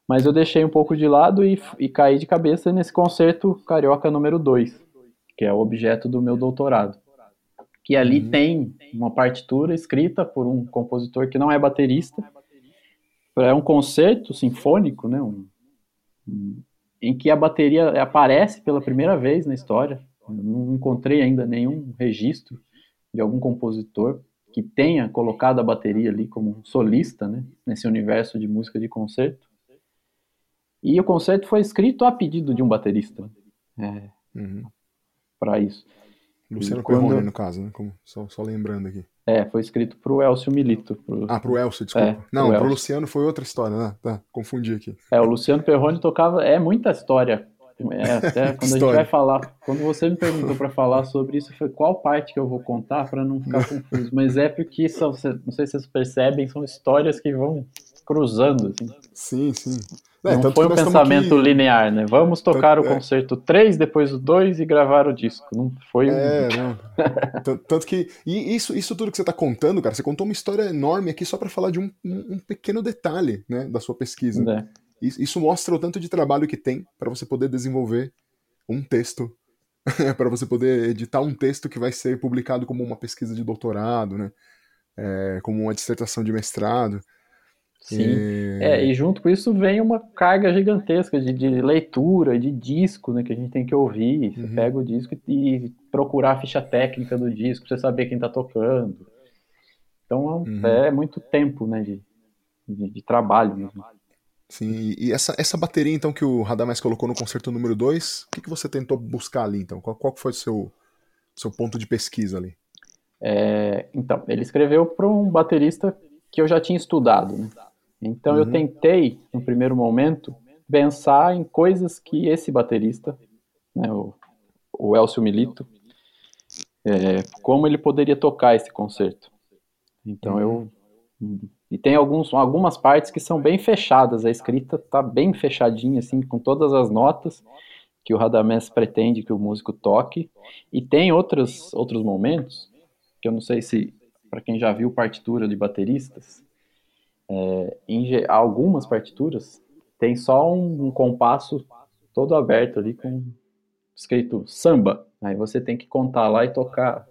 S3: Mas eu deixei um pouco de lado e, e caí de cabeça nesse concerto carioca número 2, que é o objeto do meu doutorado. Que ali uhum. tem uma partitura escrita por um compositor que não é baterista. É um concerto sinfônico, né? Um, um, em que a bateria aparece pela primeira vez na história. Eu não encontrei ainda nenhum registro de algum compositor que tenha colocado a bateria ali como solista, né? Nesse universo de música de concerto. E o concerto foi escrito a pedido de um baterista. É, uhum. Para isso.
S1: Luciano quando... Perrone, no caso, né? Como, só, só, lembrando aqui.
S3: É, foi escrito pro Elcio Milito. Pro...
S1: Ah, pro Elcio, desculpa. É, Não, pro, Elcio. pro Luciano foi outra história, né? Tá, confundi aqui.
S3: É, o Luciano Perrone tocava. É muita história. É, até quando a gente vai falar. Quando você me perguntou para falar sobre isso, foi qual parte que eu vou contar para não ficar confuso. Mas é porque, só, não sei se vocês percebem, são histórias que vão cruzando. Assim.
S1: Sim, sim.
S3: É, não foi um pensamento aqui... linear, né? Vamos tocar tanto, o é. concerto é... 3, depois o 2 e gravar o disco. Não foi
S1: É, não. tanto, tanto, que. E isso, isso tudo que você está contando, cara, você contou uma história enorme aqui só para falar de um, um, pequeno detalhe né, da sua pesquisa. É. Isso mostra o tanto de trabalho que tem para você poder desenvolver um texto, para você poder editar um texto que vai ser publicado como uma pesquisa de doutorado, né? É, como uma dissertação de mestrado.
S3: Sim. E... É, e junto com isso vem uma carga gigantesca de, de leitura, de disco, né, que a gente tem que ouvir. Você uhum. pega o disco e, procurar a ficha técnica do disco, pra você saber quem está tocando. Então é uhum. é muito tempo, né, de, de, de trabalho mesmo.
S1: Sim, e essa, essa bateria então que o Radamés colocou no concerto número 2, o que, que você tentou buscar ali então? Qual, qual foi o seu, seu ponto de pesquisa ali?
S3: É, então, ele escreveu para um baterista que eu já tinha estudado, né? Então uhum. eu tentei, no primeiro momento, pensar em coisas que esse baterista, né, o, o Elcio Milito, é, como ele poderia tocar esse concerto. Então uhum. eu e tem alguns, algumas partes que são bem fechadas, a escrita está bem fechadinha, assim, com todas as notas que o Radamés pretende que o músico toque. E tem outros, outros momentos, que eu não sei se, para quem já viu partitura de bateristas, é, em algumas partituras tem só um, um, compasso todo aberto ali com escrito samba. Aí você tem que contar lá e tocar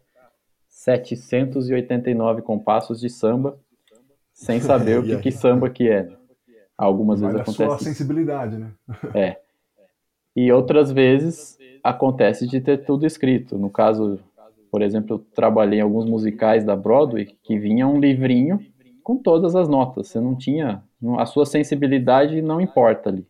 S3: 789 compassos de samba sem saber o que, que samba que é. Algumas Vai vezes acontece.
S1: Sua sensibilidade, né?
S3: É. E outras vezes acontece de ter tudo escrito. No caso, por exemplo, eu trabalhei em alguns musicais da Broadway que vinha um livrinho com todas as notas. Você não tinha. A sua sensibilidade não importa ali.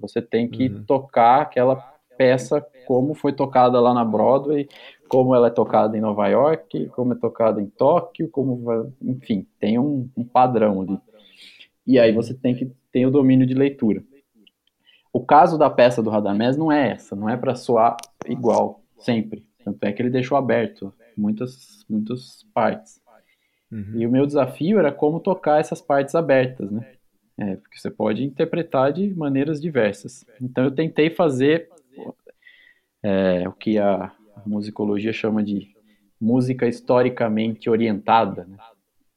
S3: Você tem que uhum. tocar aquela peça como foi tocada lá na Broadway, como ela é tocada em Nova York, como é tocada em Tóquio, como enfim, tem um, um padrão ali. E aí você tem que ter o domínio de leitura. O caso da peça do Radamés não é essa, não é para soar igual sempre. Tanto é que ele deixou aberto muitas, muitas partes. Uhum. E o meu desafio era como tocar essas partes abertas, né? É, porque você pode interpretar de maneiras diversas. Então eu tentei fazer é, o que a musicologia chama de música historicamente orientada, né?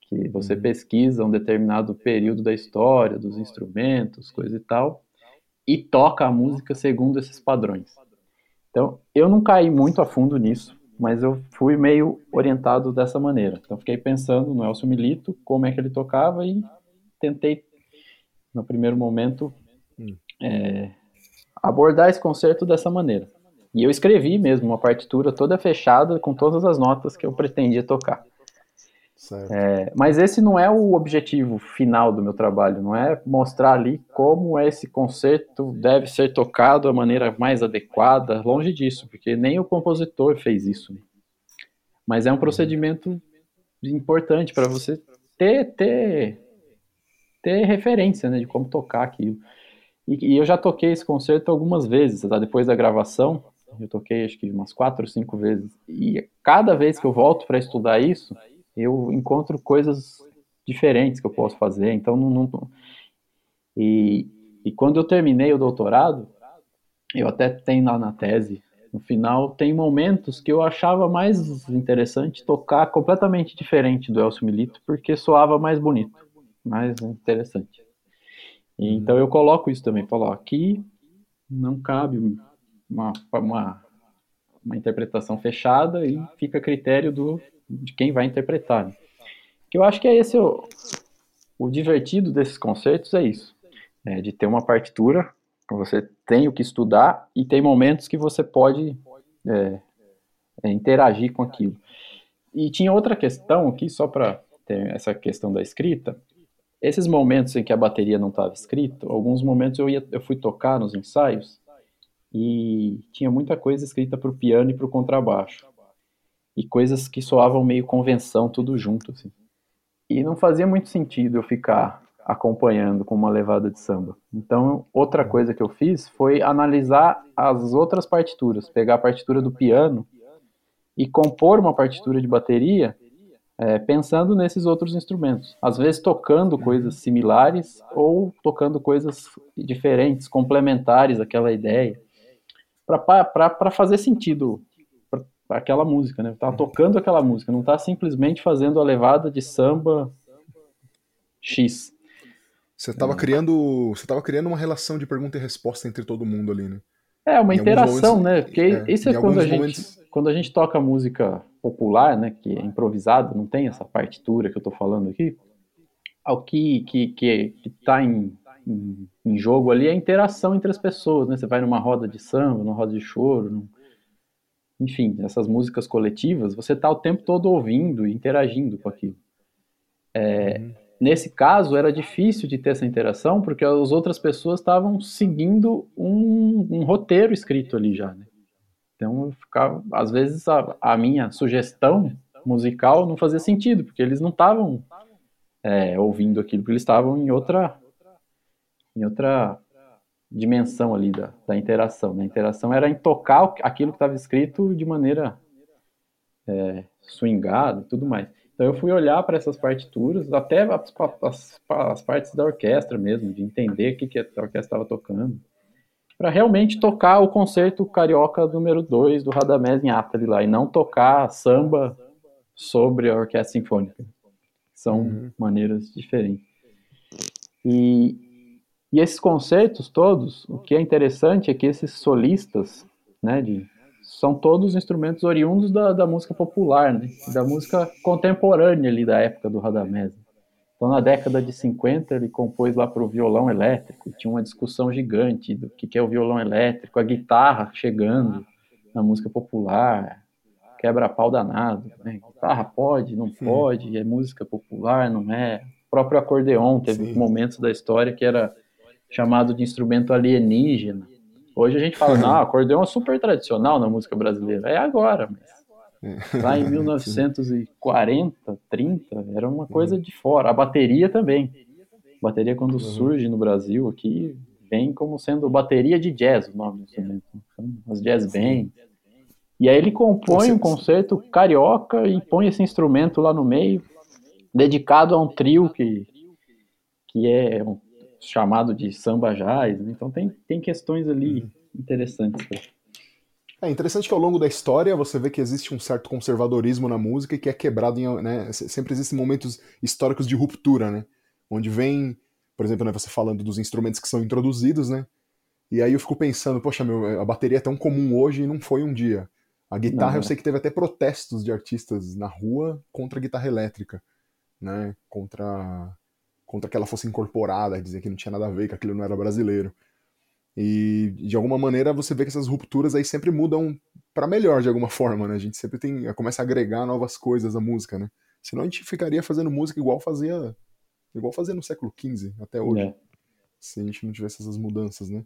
S3: que você uhum. pesquisa um determinado período da história, dos instrumentos, coisa e tal, e toca a música segundo esses padrões. Então, eu não caí muito a fundo nisso, mas eu fui meio orientado dessa maneira. Então, fiquei pensando no Elcio Milito, como é que ele tocava e tentei, no primeiro momento, hum. é, abordar esse concerto dessa maneira. E eu escrevi mesmo uma partitura toda fechada com todas as notas que eu pretendia tocar. É, mas esse não é o objetivo final do meu trabalho, não é mostrar ali como esse concerto deve ser tocado da maneira mais adequada, longe disso, porque nem o compositor fez isso. Mas é um procedimento importante para você ter, ter, ter referência né, de como tocar aquilo. E, e, eu já toquei esse concerto algumas vezes, tá? depois da gravação, eu toquei acho que umas quatro ou cinco vezes. E cada vez que eu volto para estudar isso, eu encontro coisas diferentes que eu posso fazer. Então, não, não e, e quando eu terminei o doutorado, eu até tenho lá na tese, no final, tem momentos que eu achava mais interessante tocar completamente diferente do Elcio Milito, porque soava mais bonito, mais interessante. E, então eu coloco isso também, falo, ó, aqui não cabe uma, uma, uma interpretação fechada e fica a critério do, de quem vai interpretar. Né? Que eu acho que é esse o, o divertido desses concertos é isso, é de ter uma partitura, você tem o que estudar e tem momentos que você pode é, é, interagir com aquilo. E tinha outra questão aqui, só para ter essa questão da escrita. Esses momentos em que a bateria não estava escrita, alguns momentos eu, ia, eu fui tocar nos ensaios e tinha muita coisa escrita para o piano e para o contrabaixo. E coisas que soavam meio convenção, tudo junto. Assim. E não fazia muito sentido eu ficar acompanhando com uma levada de samba. Então, outra coisa que eu fiz foi analisar as outras partituras, pegar a partitura do piano e compor uma partitura de bateria é, pensando nesses outros instrumentos. Às vezes tocando coisas similares ou tocando coisas diferentes, complementares àquela ideia para fazer sentido aquela música, né? Tá tocando aquela música, não tá simplesmente fazendo a levada de samba X.
S1: Você estava é. criando, você tava criando uma relação de pergunta e resposta entre todo mundo ali, né?
S3: É, uma em interação, momentos, né? Porque é, isso é quando a, gente, momentos... quando a gente toca música popular, né? Que é improvisada, não tem essa partitura que eu estou falando aqui. O que, que, que, que tá em em, em, jogo ali é a interação entre as pessoas, né? Você vai numa roda de samba, numa roda de choro, num... enfim, essas músicas coletivas, você está o tempo todo ouvindo e interagindo com aquilo. É, uhum. Nesse caso, era difícil de ter essa interação, porque as outras pessoas estavam seguindo um, um, roteiro escrito ali já, né? Então, eu ficava, às vezes, a, a minha sugestão musical não fazia sentido, porque eles não estavam é, ouvindo aquilo, porque eles estavam em outra em outra dimensão ali da, da interação. Né? A interação era em tocar aquilo que estava escrito de maneira é, swingada e tudo mais. Então eu fui olhar para essas partituras, até as, as, as, partes da orquestra mesmo, de entender o que, que a orquestra estava tocando, para realmente tocar o concerto carioca número 2 do Radamés em Atali lá, e não tocar samba sobre a orquestra sinfônica. São uhum. maneiras diferentes. E, e esses concertos todos, o que é interessante é que esses solistas, né, de, são todos instrumentos oriundos da, da música popular, né, da música contemporânea ali da época do Radamés. Então, na década de 50, ele compôs lá para o violão elétrico, tinha uma discussão gigante do que é o violão elétrico, a guitarra chegando na música popular, quebra-pau danado. Né? Guitarra pode, não pode, é música popular, não é. O próprio acordeon teve Sim. momentos da história que era chamado de instrumento alienígena. Hoje a gente fala, não, acordeon é super tradicional na música brasileira. É agora, mas é. lá em 1940, 30, era uma coisa de fora. A bateria também. A bateria, quando uhum. surge no Brasil aqui, vem como sendo bateria de jazz, o nome do instrumento. As jazz bands. E aí ele compõe um concerto carioca e põe esse instrumento lá no meio, dedicado a um trio que, que é um, chamado de samba jazz. Né? Então tem, tem questões ali interessantes.
S1: É interessante que ao longo da história você vê que existe um certo conservadorismo na música e que é quebrado em. Né, sempre existem momentos históricos de ruptura, né? Onde vem, por exemplo, né, você falando dos instrumentos que são introduzidos, né? E aí eu fico pensando, poxa, meu, a bateria é tão comum hoje e não foi um dia. A guitarra, não, eu sei que teve até protestos de artistas na rua contra a guitarra elétrica, né? Contra, contra que ela fosse incorporada, dizer que não tinha nada a ver, que aquilo não era brasileiro. E de alguma maneira você vê que essas rupturas aí sempre mudam para melhor de alguma forma, né? A gente sempre tem começa a agregar novas coisas à música, né? Senão a gente ficaria fazendo música igual fazia igual fazia no século XV até hoje. É. Se a gente não tivesse essas mudanças, né?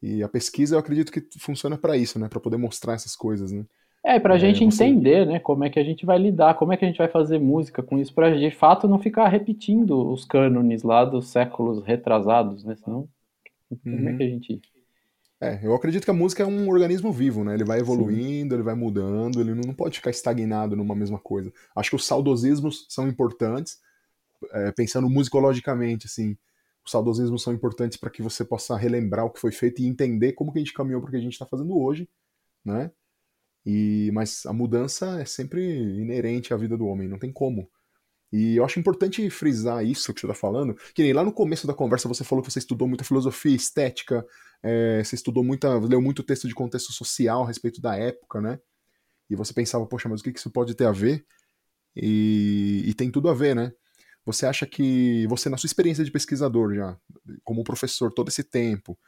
S1: E a pesquisa eu acredito que funciona para isso, né? Para poder mostrar essas coisas, né?
S3: É, para a é, gente entender, né? Como é que a gente vai lidar, como é que a gente vai fazer música com isso, para de fato não ficar repetindo os cânones lá dos séculos retrasados, né? Senão, uhum. como é uhum. que a gente.
S1: É, eu acredito que a música é um organismo vivo, né? Ele vai evoluindo, Sim. ele vai mudando, ele não pode ficar estagnado numa mesma coisa. Acho que os saudosismos são importantes, é, pensando musicologicamente, assim os saudosismos são importantes para que você possa relembrar o que foi feito e entender como que a gente caminhou para o que a gente está fazendo hoje, né? E, mas a mudança é sempre inerente à vida do homem, não tem como. E eu acho importante frisar isso que você está falando, que nem lá no começo da conversa você falou que você estudou muita filosofia, estética, é, você estudou muita, leu muito texto de contexto social a respeito da época, né? E você pensava, poxa, mas o que isso pode ter a ver? E, e tem tudo a ver, né? Você acha que você, na sua experiência de pesquisador já, como professor todo esse tempo,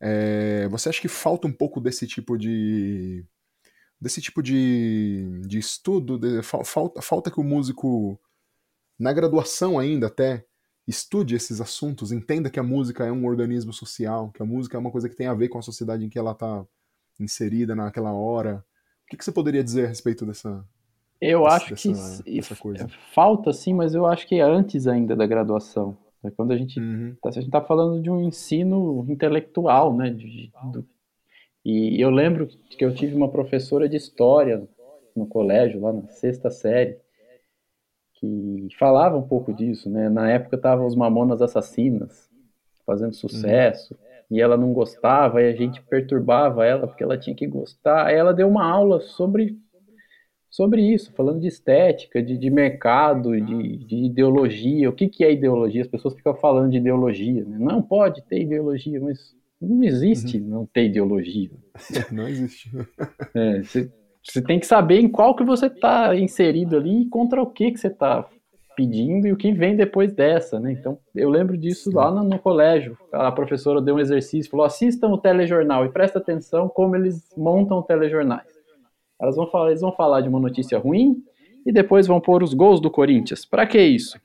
S1: é, você acha que falta um pouco desse tipo de desse tipo de, de estudo? De, falta, falta que o músico, na graduação ainda até, estude esses assuntos, entenda que a música é um organismo social, que a música é uma coisa que tem a ver com a sociedade em que ela está inserida naquela hora. O que, que você poderia dizer a respeito dessa,
S3: eu dessa, acho que dessa falta sim, mas eu acho que é antes ainda da graduação. É quando a gente uhum. tá, a gente está falando de um ensino intelectual, né? De, do, e eu lembro que eu tive uma professora de história no colégio, lá na sexta série, que falava um pouco disso, né? Na época estavam os Mamonas Assassinas fazendo sucesso, uhum. e ela não gostava, e a gente perturbava ela porque ela tinha que gostar. Aí ela deu uma aula sobre sobre isso, falando de estética, de, de mercado, de, de, ideologia. O que, que é ideologia? As pessoas ficam falando de ideologia. Né? Não pode ter ideologia, mas não existe uhum. não ter ideologia.
S1: Não existe.
S3: É, você, tem que saber em qual que você está inserido ali e contra o que, que você está pedindo e o que vem depois dessa, né? Então, eu lembro disso lá no, no, colégio. A professora deu um exercício, falou: assistam o telejornal e presta atenção como eles montam telejornais. Elas vão falar, eles vão falar de uma notícia ruim e depois vão pôr os gols do Corinthians. Para que isso?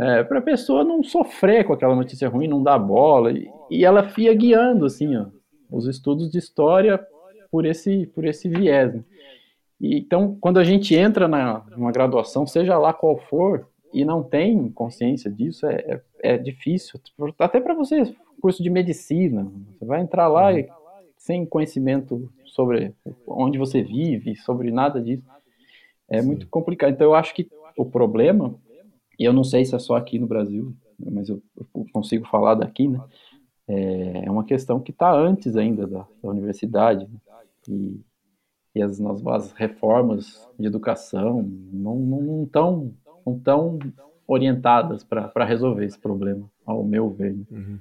S3: É, para a pessoa não sofrer com aquela notícia ruim, não dar bola e, e ela fia guiando assim, ó, os estudos de história por esse por esse viés. Né? E, então, quando a gente entra na numa graduação, seja lá qual for, e não tem consciência disso, é, é, é difícil. Até para você, curso de medicina, você vai entrar lá e sem conhecimento sobre onde você vive, sobre nada disso. É Sim. muito complicado. Então, eu acho que o problema, e eu não sei se é só aqui no Brasil, mas eu, eu consigo falar daqui, né? É, é uma questão que está antes ainda da, da universidade. Né? E, e as novas reformas de educação não estão não, não tão, não tão orientadas para resolver esse problema, ao meu ver. Né? Uhum.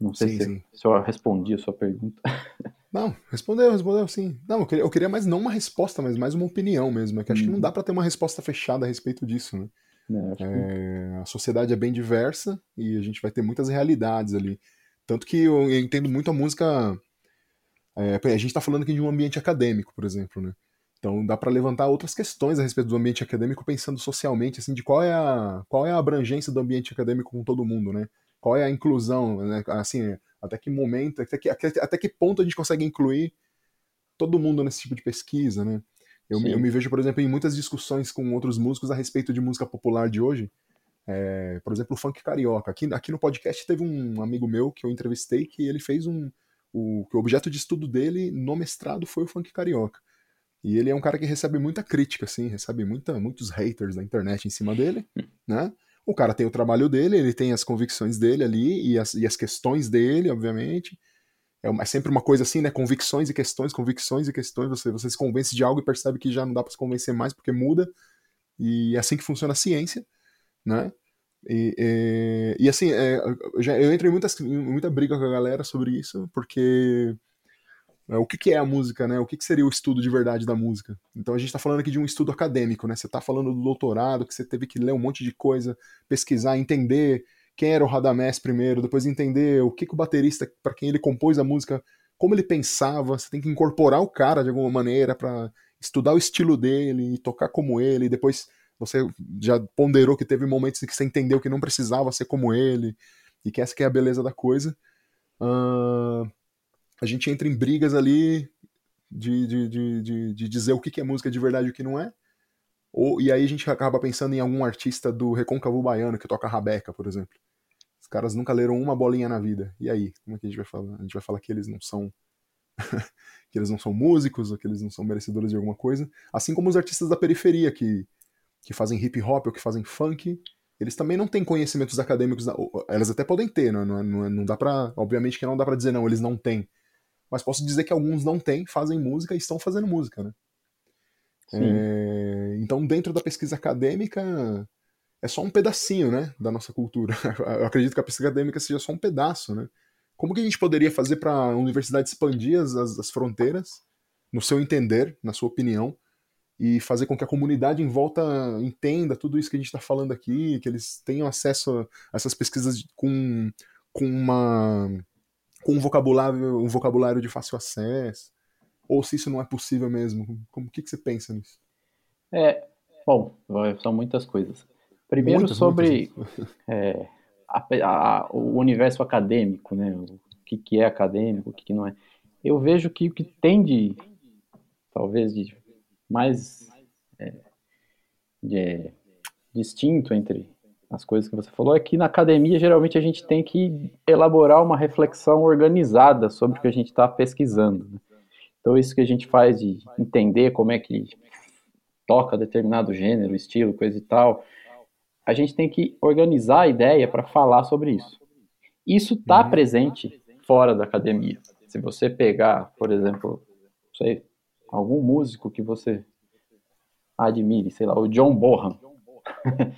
S3: Não sei sim, se, sim. se eu respondi a sua pergunta.
S1: Não, respondeu, respondeu sim. Não, eu queria, eu queria mais não uma resposta, mas mais uma opinião mesmo. É que acho que não uhum. dá para ter uma resposta fechada a respeito disso, né? É, é, a sociedade é bem diversa e a gente vai ter muitas realidades ali. Tanto que eu entendo muito a música. É, a gente está falando aqui de um ambiente acadêmico, por exemplo, né? Então dá para levantar outras questões a respeito do ambiente acadêmico pensando socialmente, assim, de qual é a, qual é a abrangência do ambiente acadêmico com todo mundo, né? Qual é a inclusão, né? Assim, até que momento, até que, até que ponto a gente consegue incluir todo mundo nesse tipo de pesquisa, né? Eu, eu me vejo, por exemplo, em muitas discussões com outros músicos a respeito de música popular de hoje. É, por exemplo, o funk carioca. Aqui, aqui no podcast teve um amigo meu que eu entrevistei que ele fez um. O, que o objeto de estudo dele no mestrado foi o funk carioca. E ele é um cara que recebe muita crítica, assim, recebe muita, muitos haters na internet em cima dele, né? O cara tem o trabalho dele, ele tem as convicções dele ali e as, e as questões dele, obviamente. É, uma, é, sempre uma coisa assim, né? Convicções e questões, convicções e questões. Você, você se convence de algo e percebe que já não dá para se convencer mais porque muda. E é assim que funciona a ciência, né? E, e, e assim, é, eu, já, eu entro em, muitas, em muita briga com a galera sobre isso, porque é, o que, que, é a música, né? O que, que, seria o estudo de verdade da música? Então a gente está falando aqui de um estudo acadêmico, né? Você está falando do doutorado, que você teve que ler um monte de coisa, pesquisar, entender quem era o Radamés primeiro, depois entender o que, que o baterista, para quem ele compôs a música, como ele pensava. Você tem que incorporar o cara de alguma maneira para estudar o estilo dele e tocar como ele. E depois você já ponderou que teve momentos em que você entendeu que não precisava ser como ele e que essa que é a beleza da coisa. Uh, a gente entra em brigas ali de, de, de, de, de dizer o que é música de verdade e o que não é. Ou, e aí a gente acaba pensando em algum artista do Recôncavo Baiano que toca rabeca, por exemplo. Os caras nunca leram uma bolinha na vida. E aí, como é que a gente vai falar? A gente vai falar que eles não são que eles não são músicos, ou que eles não são merecedores de alguma coisa. Assim como os artistas da periferia que, que fazem hip hop ou que fazem funk, eles também não têm conhecimentos acadêmicos. Elas até podem ter, não, não, não dá para, obviamente que não dá para dizer não, eles não têm mas posso dizer que alguns não têm, fazem música e estão fazendo música, né? É, então, dentro da pesquisa acadêmica, é só um pedacinho, né, da nossa cultura. Eu acredito que a pesquisa acadêmica seja só um pedaço, né? Como que a gente poderia fazer para a universidade expandir as, as fronteiras, no seu entender, na sua opinião, e fazer com que a comunidade em volta entenda tudo isso que a gente está falando aqui, que eles tenham acesso a essas pesquisas com, com uma com um vocabulário, um vocabulário de fácil acesso, ou se isso não é possível mesmo. Como que, que você pensa nisso?
S3: É, bom, são muitas coisas. Primeiro muitas, sobre muitas. É, a, a, o universo acadêmico, né? O que, que é acadêmico, o que, que não é. Eu vejo que o que tem de, talvez, de mais é, de, é, distinto entre as coisas que você falou, é que na academia geralmente a gente tem que elaborar uma reflexão organizada sobre o que a gente está pesquisando. Né? Então isso que a gente faz de entender como é que toca determinado gênero, estilo, coisa e tal, a gente tem que organizar a ideia para falar sobre isso. Isso está uhum. presente fora da academia. Se você pegar, por exemplo, sei, algum músico que você admire, sei lá, o John Bonham.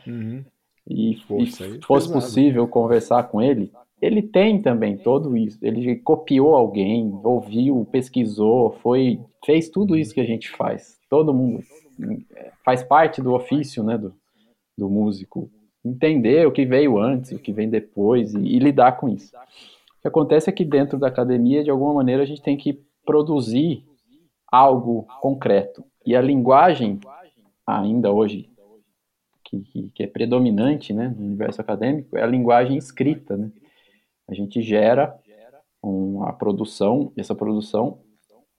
S3: Uhum. e, Força, e fosse pesado. possível conversar com ele, ele tem também todo isso. Ele copiou alguém, ouviu, pesquisou, foi, fez tudo isso que a gente faz. Todo mundo é, faz parte do ofício, né, do, do músico. Entender o que veio antes, o que vem depois e, e lidar com isso. O que acontece é que dentro da academia, de alguma maneira, a gente tem que produzir algo concreto. E a linguagem, ainda hoje, que, que, é predominante né, no universo acadêmico é a linguagem escrita. Né? A gente gera uma produção, e essa produção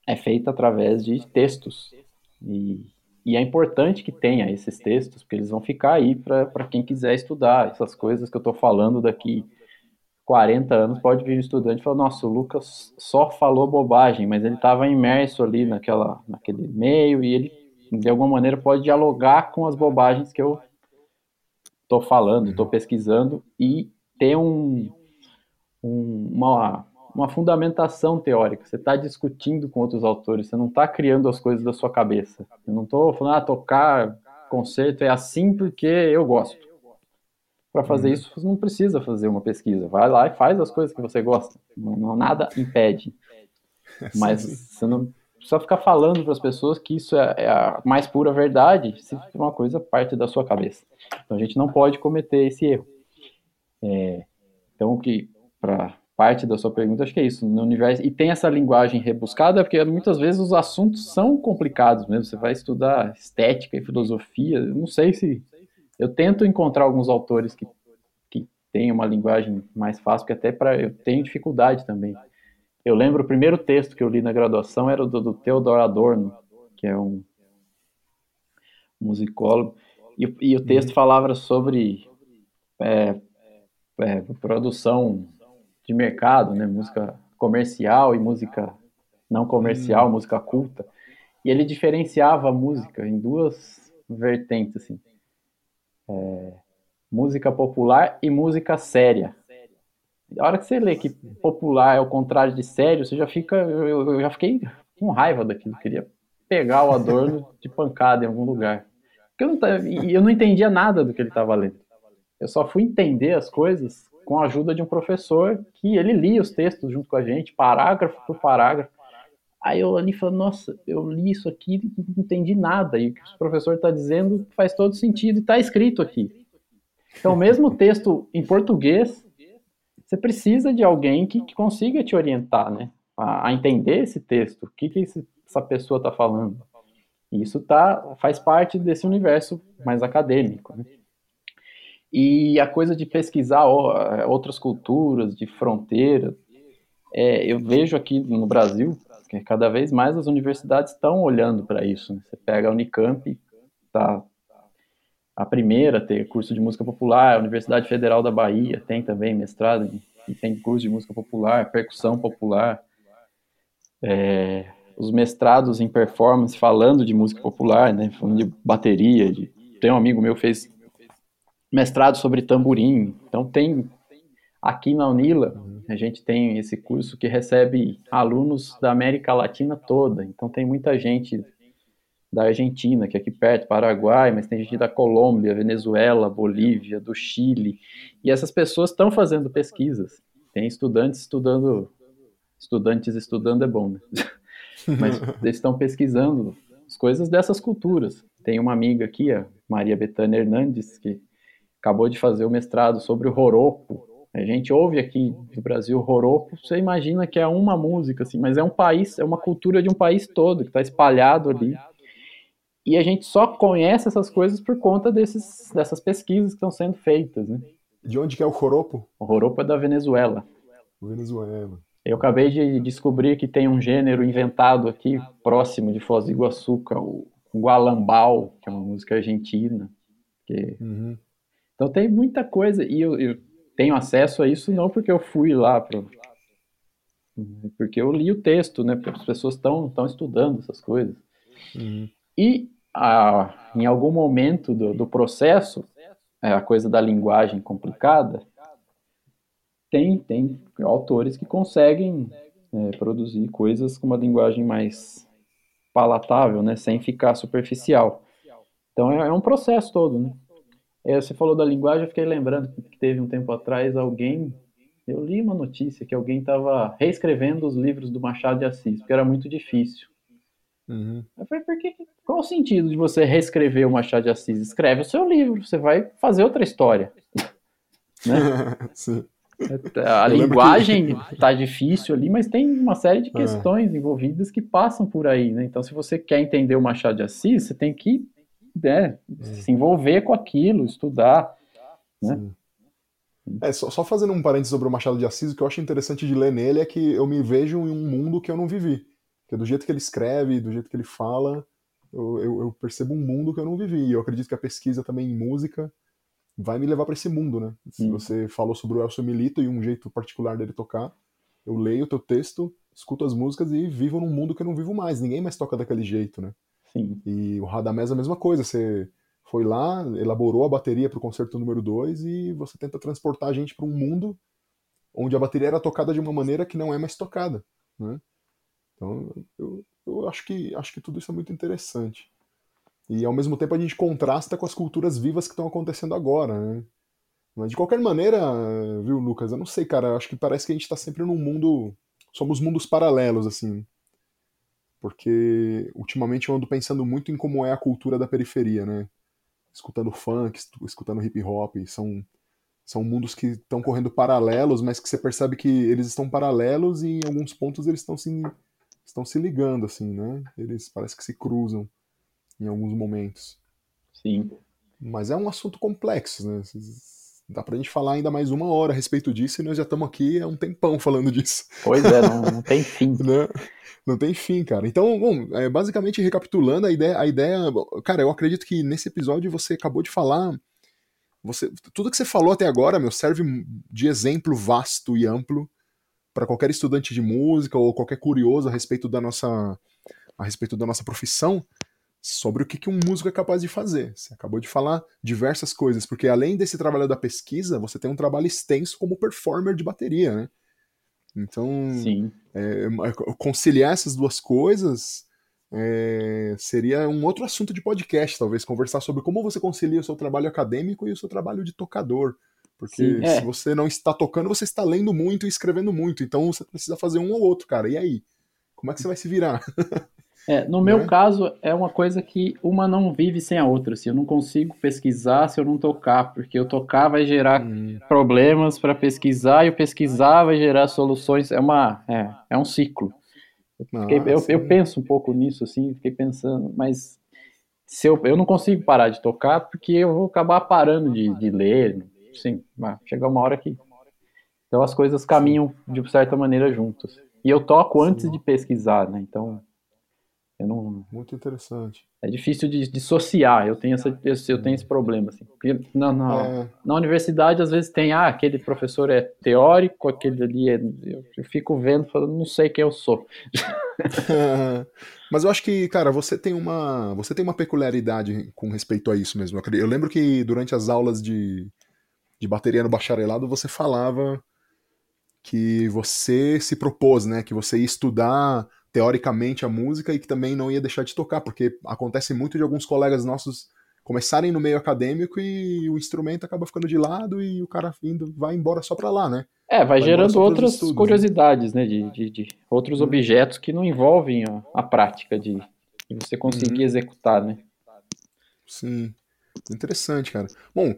S3: é feita através de textos. E, e é importante que tenha esses textos, porque eles vão ficar aí para quem quiser estudar. Essas coisas que eu estou falando daqui 40 anos, pode vir um estudante e falar, nossa, o Lucas só falou bobagem, mas ele estava imerso ali naquela, naquele meio e ele, de alguma maneira, pode dialogar com as bobagens que eu estou falando, estou pesquisando e ter um, um, uma, uma fundamentação teórica. Você está discutindo com outros autores, você não está criando as coisas da sua cabeça. Eu não estou falando, ah, tocar concerto é assim porque eu gosto. Para fazer uhum. isso, você não precisa fazer uma pesquisa. Vai lá e faz as coisas que você gosta. Não, não nada impede. Mas você não precisa ficar falando para as pessoas que isso é, é, a mais pura verdade se uma coisa parte da sua cabeça. Então a gente não pode cometer esse erro. É, então, que para parte da sua pergunta, acho que é isso. No universo e tem essa linguagem rebuscada, porque muitas vezes os assuntos são complicados mesmo. Você vai estudar estética e filosofia. Eu não sei se eu tento encontrar alguns autores que, que têm uma linguagem mais fácil, porque até para eu tenho dificuldade também. Eu lembro o primeiro texto que eu li na graduação era do, do Theodor Adorno, que é um musicólogo, e, e o texto uhum. falava sobre é, é, produção de mercado, né, música comercial e música não comercial, uhum. música culta. E ele diferenciava a música em duas vertentes, assim é, música popular e música séria. A hora que você lê que popular é o contrário de sério, você já fica. Eu, eu já fiquei com raiva daquilo. Queria pegar o Adorno de pancada em algum lugar. Porque eu não, eu não entendia nada do que ele estava lendo. Eu só fui entender as coisas com a ajuda de um professor que ele lia os textos junto com a gente, parágrafo por parágrafo. Aí eu ali falei, nossa, eu li isso aqui e não entendi nada. E o que o professor está dizendo faz todo sentido e está escrito aqui. Então, mesmo texto em português, você precisa de alguém que, que consiga te orientar, né? A, a, entender esse texto, o que, que esse, essa pessoa está falando. E isso tá, faz parte desse universo mais acadêmico. Né? E a coisa de pesquisar outras culturas, de fronteira, é, eu vejo aqui no Brasil porque cada vez mais as universidades estão olhando para isso. Né? Você pega a Unicamp, tá a primeira ter curso de música popular, a Universidade Federal da Bahia tem também mestrado e tem curso de música popular, percussão popular, é, os mestrados em performance falando de música popular, né, falando de bateria, de, tem um amigo meu que fez mestrado sobre tamborim, então tem aqui na Unila a gente tem esse curso que recebe alunos da América Latina toda. Então tem muita gente da Argentina, que é aqui perto, Paraguai, mas tem gente da Colômbia, Venezuela, Bolívia, do Chile. E essas pessoas estão fazendo pesquisas. Tem estudantes estudando. Estudantes estudando é bom, né? mas eles estão pesquisando as coisas dessas culturas. Tem uma amiga aqui, a Maria Betânia Hernandes, que acabou de fazer o mestrado sobre o Roropo, a gente ouve aqui no Brasil Roroco, você imagina que é uma música, assim, mas é um país, é uma cultura de um país todo que está espalhado ali. E a gente só conhece essas coisas por conta desses, dessas pesquisas que estão sendo feitas, né?
S1: De onde que é o Roropo?
S3: O Roropo é da Venezuela.
S1: Venezuela.
S3: Eu acabei de descobrir que tem um gênero inventado aqui próximo de Foz do Iguaçu, que é o Gualambal, que é uma música argentina. Que... Uhum. Então tem muita coisa. E eu, eu tenho acesso a isso não porque eu fui lá para porque eu li o texto, né? Porque as pessoas estão estão estudando essas coisas. Uhum. E a, em algum momento do, do processo, é, a coisa da linguagem complicada, tem tem autores que conseguem é, produzir coisas com uma linguagem mais palatável, né? Sem ficar superficial. Então é, é um processo todo, né? É, você falou da linguagem, eu fiquei lembrando que teve um tempo atrás alguém. Eu li uma notícia que alguém estava reescrevendo os livros do Machado de Assis, porque era muito difícil. Uhum. Eu falei, por que, qual o sentido de você reescrever o Machado de Assis? Escreve o seu livro, você vai fazer outra história. né? Sim. A eu linguagem está que... difícil ali, mas tem uma série de é. questões é. envolvidas que passam por aí, né? Então, se você quer entender o Machado de Assis, você tem que né, se envolver com aquilo, estudar. Né?
S1: É, só, só, fazendo um parênteses sobre o Machado de Assis, o que eu acho interessante de ler nele é que eu me vejo em um mundo que eu não vivi. Que do jeito que ele escreve, do jeito que ele fala, eu, eu, eu percebo um mundo que eu não vivi. E eu acredito que a pesquisa também em música vai me levar para esse mundo, né? Se você falou sobre o Elcio Milito e um jeito particular dele tocar, eu leio o teu texto, escuto as músicas e vivo num mundo que eu não vivo mais. Ninguém mais toca daquele jeito, né?
S3: Sim.
S1: E o Radamés é a mesma coisa, você foi lá, elaborou a bateria para o concerto número 2 e você tenta transportar a gente para um mundo onde a bateria era tocada de uma maneira que não é mais tocada, né? Então, eu, eu acho que acho que tudo isso é muito interessante. E ao mesmo tempo a gente contrasta com as culturas vivas que estão acontecendo agora, né? Mas de qualquer maneira, viu, Lucas? Eu não sei, cara. Acho que parece que a gente tá sempre num mundo. Somos mundos paralelos, assim. Porque ultimamente eu ando pensando muito em como é a cultura da periferia, né? Escutando funk, escutando hip hop. São, são mundos que estão correndo paralelos, mas que você percebe que eles estão paralelos e em alguns pontos eles estão se, estão se ligando, assim, né? Eles parece que se cruzam em alguns momentos.
S3: Sim.
S1: Mas é um assunto complexo, né? Dá pra gente falar ainda mais uma hora a respeito disso e nós já estamos aqui há um tempão falando disso.
S3: Pois é, não, não tem fim.
S1: né? Não tem fim, cara. Então, bom, é, basicamente recapitulando a ideia, a ideia, cara, eu acredito que nesse episódio você acabou de falar, você, tudo que você falou até agora, meu, serve de exemplo vasto e amplo para qualquer estudante de música ou qualquer curioso a respeito da nossa a respeito da nossa profissão, sobre o que, que um músico é capaz de fazer. Você acabou de falar diversas coisas, porque além desse trabalho da pesquisa, você tem um trabalho extenso como performer de bateria, né? Então, é, conciliar essas duas coisas é, seria um outro assunto de podcast, talvez, conversar sobre como você concilia o seu trabalho acadêmico e o seu trabalho de tocador. Porque Sim, é. se você não está tocando, você está lendo muito e escrevendo muito. Então você precisa fazer um ou outro, cara. E aí? Como é que você vai se virar?
S3: É, no meu né? caso, é uma coisa que uma não vive sem a outra. Assim, eu não consigo pesquisar se eu não tocar, porque eu tocar vai gerar hum. problemas para pesquisar e o pesquisar vai gerar soluções. É, uma, é, é um ciclo. Eu, fiquei, eu, eu, penso um pouco nisso, assim, fiquei pensando, mas se eu, eu não consigo parar de tocar porque eu vou acabar parando de, de ler. Sim, chega uma hora que. Então as coisas caminham de certa maneira juntas. E eu toco antes de pesquisar, né? Então eu não,
S1: Muito interessante.
S3: É difícil de dissociar, eu tenho, essa, eu, tenho esse problema. Assim. Na, na, é. na, universidade, às vezes, tem, ah, aquele professor é teórico, aquele ali é. Eu, eu fico vendo, falando, não sei quem eu sou.
S1: Mas eu acho que, cara, você tem uma. Você tem uma peculiaridade com respeito a isso mesmo. Eu lembro que durante as aulas de, de bateria no bacharelado, você falava que você se propôs, né? Que você ia estudar teoricamente a música e que também não ia deixar de tocar, porque acontece muito de alguns colegas nossos começarem no meio acadêmico e o instrumento acaba ficando de lado e o cara indo, vai embora só para lá, né?
S3: É, vai, vai gerando outras estudos, né? curiosidades, né, de, de, de outros uhum. objetos que não envolvem a, a prática de, de, você conseguir uhum. executar, né?
S1: Sim, interessante, cara. Bom,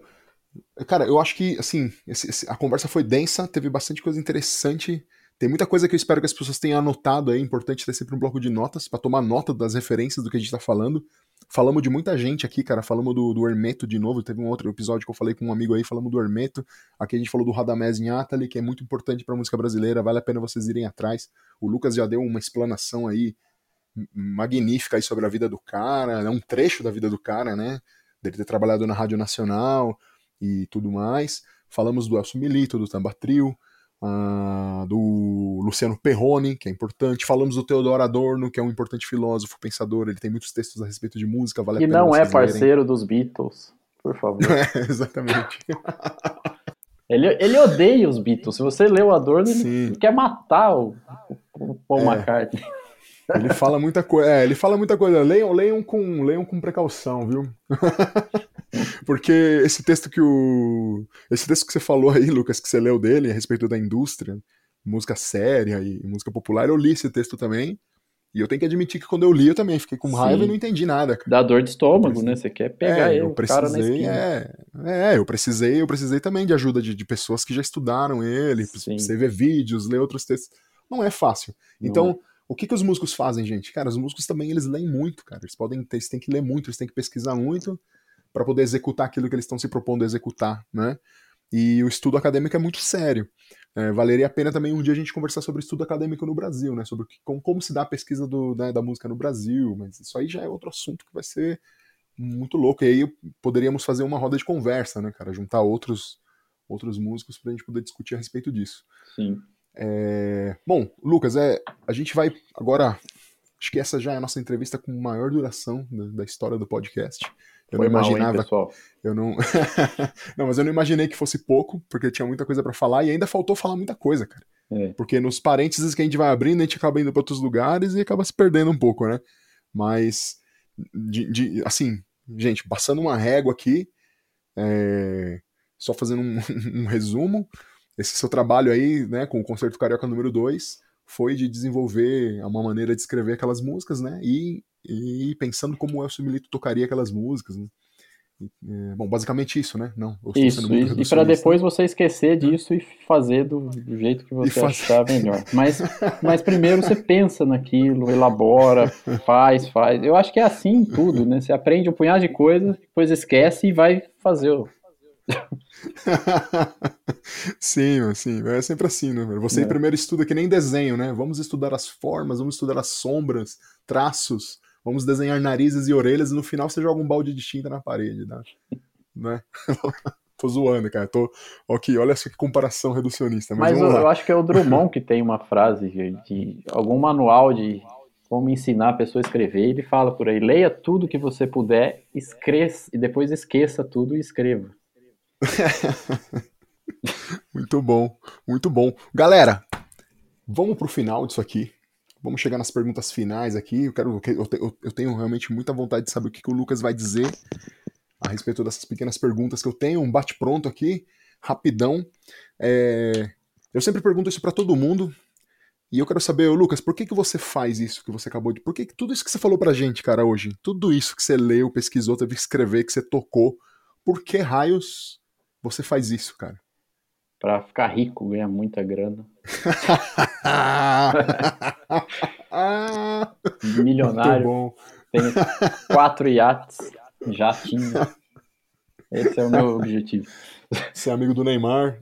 S1: cara, eu acho que, assim, esse, esse, a conversa foi densa, teve bastante coisa interessante tem muita coisa que eu espero que as pessoas tenham anotado aí. É importante ter sempre um bloco de notas para tomar nota das referências do que a gente tá falando. Falamos de muita gente aqui, cara. Falamos do, do Hermeto de novo. Teve um outro episódio que eu falei com um amigo aí, falamos do Hermeto. Aqui a gente falou do Radamés em Atali, que é muito importante pra música brasileira. Vale a pena vocês irem atrás. O Lucas já deu uma explanação aí magnífica aí sobre a vida do cara, é um trecho da vida do cara, né? Dele ter trabalhado na Rádio Nacional e tudo mais. Falamos do Elcio Milito, do Tambatril uh, do Luciano Perrone, que é importante. Falamos do Teodoro Adorno, que é um importante filósofo, pensador. Ele tem muitos textos a respeito de música, vale
S3: e
S1: a pena.
S3: Não é parceiro lerem. dos Beatles, por favor.
S1: É, exatamente.
S3: ele, ele odeia os Beatles. Se você lê o Adorno, ele, ele quer matar o, o Paul é. McCartney.
S1: Ele fala muita coisa. É, ele fala muita coisa. Leiam, leiam com, leiam com precaução, viu? Porque esse texto que o. Esse texto que você falou aí, Lucas, que você leu dele a respeito da indústria, música séria e música popular, eu li esse texto também. E eu tenho que admitir que quando eu li, eu também fiquei com raiva Sim. e não entendi nada. Cara.
S3: Dá dor de estômago, né? Você quer pegar é, ele, eu precisei, cara na esquina.
S1: É, é, eu precisei, eu precisei também de ajuda de, de pessoas que já estudaram ele, você ver vídeos, ler outros textos. Não é fácil. Não então, é. o que, que os músicos fazem, gente? Cara, os músicos também, eles leem muito, cara. Eles podem ter, eles têm que ler muito, eles têm que pesquisar muito para poder executar aquilo que eles estão se propondo a executar, né? E o estudo acadêmico é muito sério. É, valeria a pena também um dia a gente conversar sobre estudo acadêmico no Brasil, né? Sobre como, como se dá a pesquisa do, né, da música no Brasil, mas isso aí já é outro assunto que vai ser muito louco. E aí poderíamos fazer uma roda de conversa, né, cara? Juntar outros, outros músicos para a gente poder discutir a respeito disso.
S3: Sim.
S1: É... Bom, Lucas, é, a gente vai agora. Acho que essa já é a nossa entrevista com maior duração da, da história do podcast. Eu Foi não imaginava. Mal, hein, eu não. não, mas eu não imaginei que fosse pouco, porque tinha muita coisa para falar e ainda faltou falar muita coisa, cara. É. Porque nos parênteses que a gente vai abrindo, a gente acaba indo para outros lugares e acaba se perdendo um pouco, né? Mas, de, de, assim, gente, passando uma régua aqui, é, só fazendo um, um resumo, esse seu trabalho aí, né, com o Concerto Carioca número 2, foi de desenvolver uma maneira de escrever aquelas músicas, né, e, e pensando como o Elcio Milito tocaria aquelas músicas, né. É, bom, basicamente isso, né? Não,
S3: isso, isso. e para depois você esquecer disso e fazer do, do jeito que você achar melhor. Mas, mas primeiro você pensa naquilo, elabora, faz, faz. Eu acho que é assim em tudo, né? Você aprende um punhado de coisas, depois esquece e vai fazer
S1: sim, sim, é sempre assim, né? Você é. primeiro estuda que nem desenho, né? Vamos estudar as formas, vamos estudar as sombras, traços, vamos desenhar narizes e orelhas, e no final você joga um balde de tinta na parede, né? né? tô zoando, cara. Tô... Ok, olha só que comparação reducionista. Mas,
S3: mas eu, eu, acho que é o Drummond que tem uma frase de, de algum manual de como ensinar a pessoa a escrever. Ele fala por aí: leia tudo que você puder, escreça, e depois esqueça tudo e escreva.
S1: muito bom, muito bom. Galera, vamos pro final disso aqui. Vamos chegar nas perguntas finais aqui. Eu quero, eu, eu tenho realmente muita vontade de saber o que, que o Lucas vai dizer a respeito dessas pequenas perguntas que eu tenho. Um bate pronto aqui, rapidão. É, eu sempre pergunto isso para todo mundo. E eu quero saber, Lucas, por que, que você faz isso que você acabou de. Por que, que tudo isso que você falou pra gente, cara, hoje? Tudo isso que você leu, pesquisou, teve que escrever, que você tocou. Por que raios você faz isso, cara?
S3: Pra ficar rico, ganhar muita grana. Milionário. Tem quatro iates, jatinho. Esse é o meu objetivo.
S1: Ser amigo do Neymar.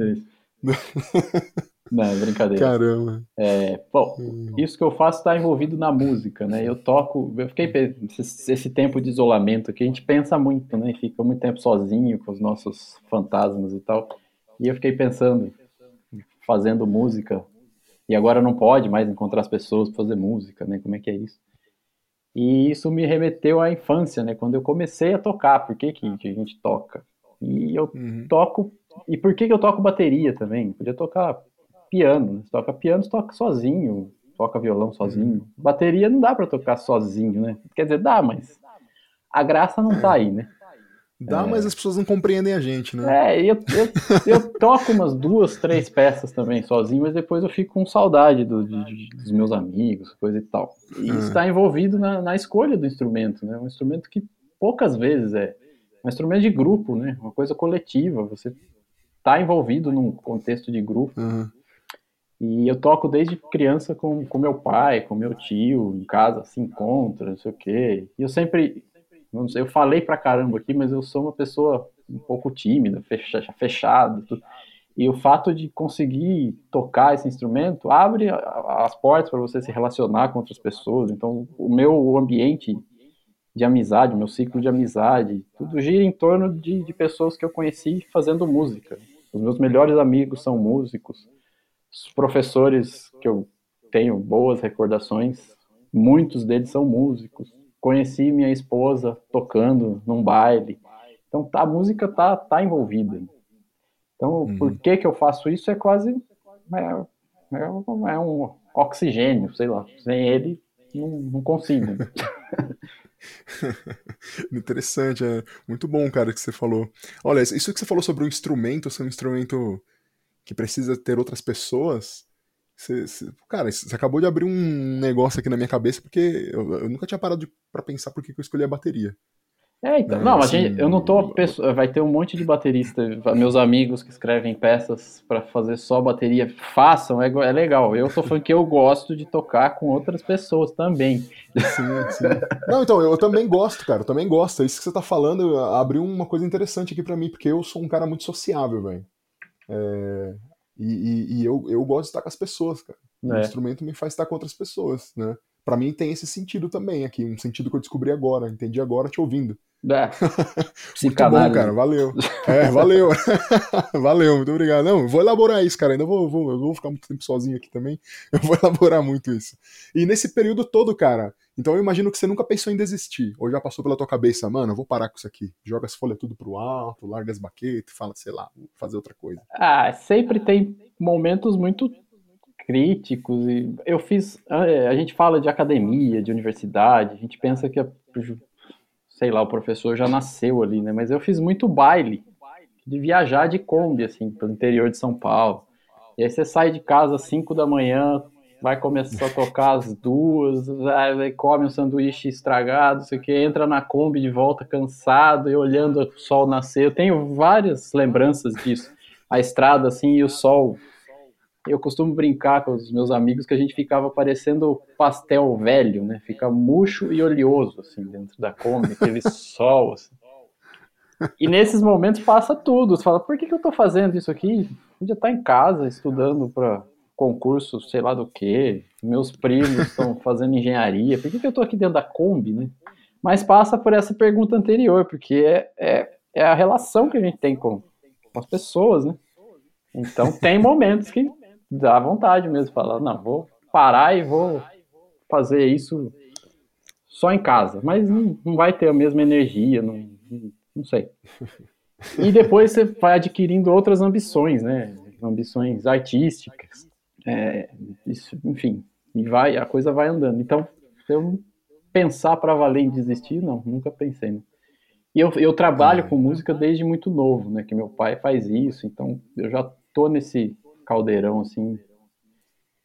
S3: Não, brincadeira.
S1: Caramba.
S3: É, bom, isso que eu faço está envolvido na música, né? Eu toco, eu fiquei esse tempo de isolamento que a gente pensa muito, né? Fica muito tempo sozinho com os nossos fantasmas e tal. E eu fiquei pensando, fazendo música, e agora não pode mais encontrar as pessoas para fazer música, né? Como é que é isso? E isso me remeteu à infância, né? Quando eu comecei a tocar, por que, que, que a gente toca? E eu uhum. toco. E por que, que eu toco bateria também? Podia tocar piano. Né? Você toca piano, você toca sozinho, toca violão sozinho. Uhum. Bateria não dá para tocar sozinho, né? Quer dizer, dá, mas a graça não tá aí, né?
S1: Dá, é. mas as pessoas não compreendem a gente, né?
S3: É, eu, eu, eu, toco umas duas, três peças também sozinho, mas depois eu fico com saudade do, de, dos meus amigos, coisa e tal. E isso está envolvido na, na, escolha do instrumento, né? Um instrumento que poucas vezes é um instrumento de grupo, né? Uma coisa coletiva. Você está envolvido num contexto de grupo. Uhum. E eu toco desde criança com, com meu pai, com meu tio, em casa, se encontra, não sei o quê. E eu sempre não sei, eu falei pra caramba aqui, mas eu sou uma pessoa um pouco tímida, fechada. E o fato de conseguir tocar esse instrumento abre as portas para você se relacionar com outras pessoas. Então, o meu ambiente de amizade, o meu ciclo de amizade, tudo gira em torno de, de pessoas que eu conheci fazendo música. Os meus melhores amigos são músicos. Os professores que eu tenho boas recordações, muitos deles são músicos conheci minha esposa tocando num baile. Então a música tá, tá envolvida. Então, uhum. por que que eu faço isso? É quase é, é, é um oxigênio, sei lá. Sem ele, não, não consigo.
S1: Interessante, é muito bom, cara, que você falou. Olha, isso que você falou sobre o instrumento, ser um instrumento que precisa ter outras pessoas, você, você, cara, você acabou de abrir um negócio aqui na minha cabeça, porque eu, eu nunca tinha parado para pensar por que eu escolhi a bateria.
S3: É, então, é, não, assim, gente, eu não tô. Vai ter um monte de baterista, meus amigos que escrevem peças para fazer só bateria, façam, é, é legal. Eu tô falando que eu gosto de tocar com outras pessoas também.
S1: Sim, sim. Não, então, eu também gosto, cara, eu também gosto. É isso que você tá falando abriu uma coisa interessante aqui para mim, porque eu sou um cara muito sociável, velho. É, e, e, e, eu, eu gosto de estar com as pessoas, cara. É. O instrumento me faz estar com outras pessoas, né? Pra mim tem esse sentido também aqui, um sentido que eu descobri agora, entendi agora te ouvindo. É. muito bom, cara, valeu. É, valeu. valeu, muito obrigado. Não, vou elaborar isso, cara, ainda vou, vou, vou ficar muito tempo sozinho aqui também, eu vou elaborar muito isso. E nesse período todo, cara, então eu imagino que você nunca pensou em desistir, ou já passou pela tua cabeça, mano, eu vou parar com isso aqui. Joga as folhas tudo pro alto, larga as baquetas, fala, sei lá, vou fazer outra coisa.
S3: Ah, sempre tem momentos muito críticos e eu fiz, é, a gente fala de academia, de universidade, a gente pensa que, sei lá, o professor já nasceu ali, né? Mas eu fiz muito baile. de viajar de Kombi, assim, pelo interior de São Paulo. E aí você sai de casa às 5 da manhã, vai começar a tocar às duas, come um sanduíche estragado, sei que, entra na Kombi de volta cansado e olhando o sol nascer. Eu tenho várias lembranças disso. A estrada, assim, e o sol. Eu costumo brincar com os meus amigos que a gente ficava parecendo pastel velho, né? Fica murcho e oleoso, assim, dentro da Kombi, aquele sol, assim. E nesses momentos passa tudo. Você fala, por que, que eu tô fazendo isso aqui? Podia estar em casa estudando para concurso, sei lá do que. Meus primos estão fazendo engenharia. Por que, que eu tô aqui dentro da Kombi, né? Mas passa por essa pergunta anterior, porque é, é, é a relação que a gente tem com, com as pessoas, né? Então tem momentos que dá vontade mesmo falar, não, vou parar e vou fazer isso só em casa. Mas não, não vai ter a mesma energia, não, não sei. E depois você vai adquirindo outras ambições, né? Ambições artísticas, é, isso, enfim, e vai, a coisa vai andando. Então, eu pensar para valer em desistir, não, nunca pensei. Né? E eu, eu trabalho com música desde muito novo, né? Que meu pai faz isso, então eu já tô nesse caldeirão assim,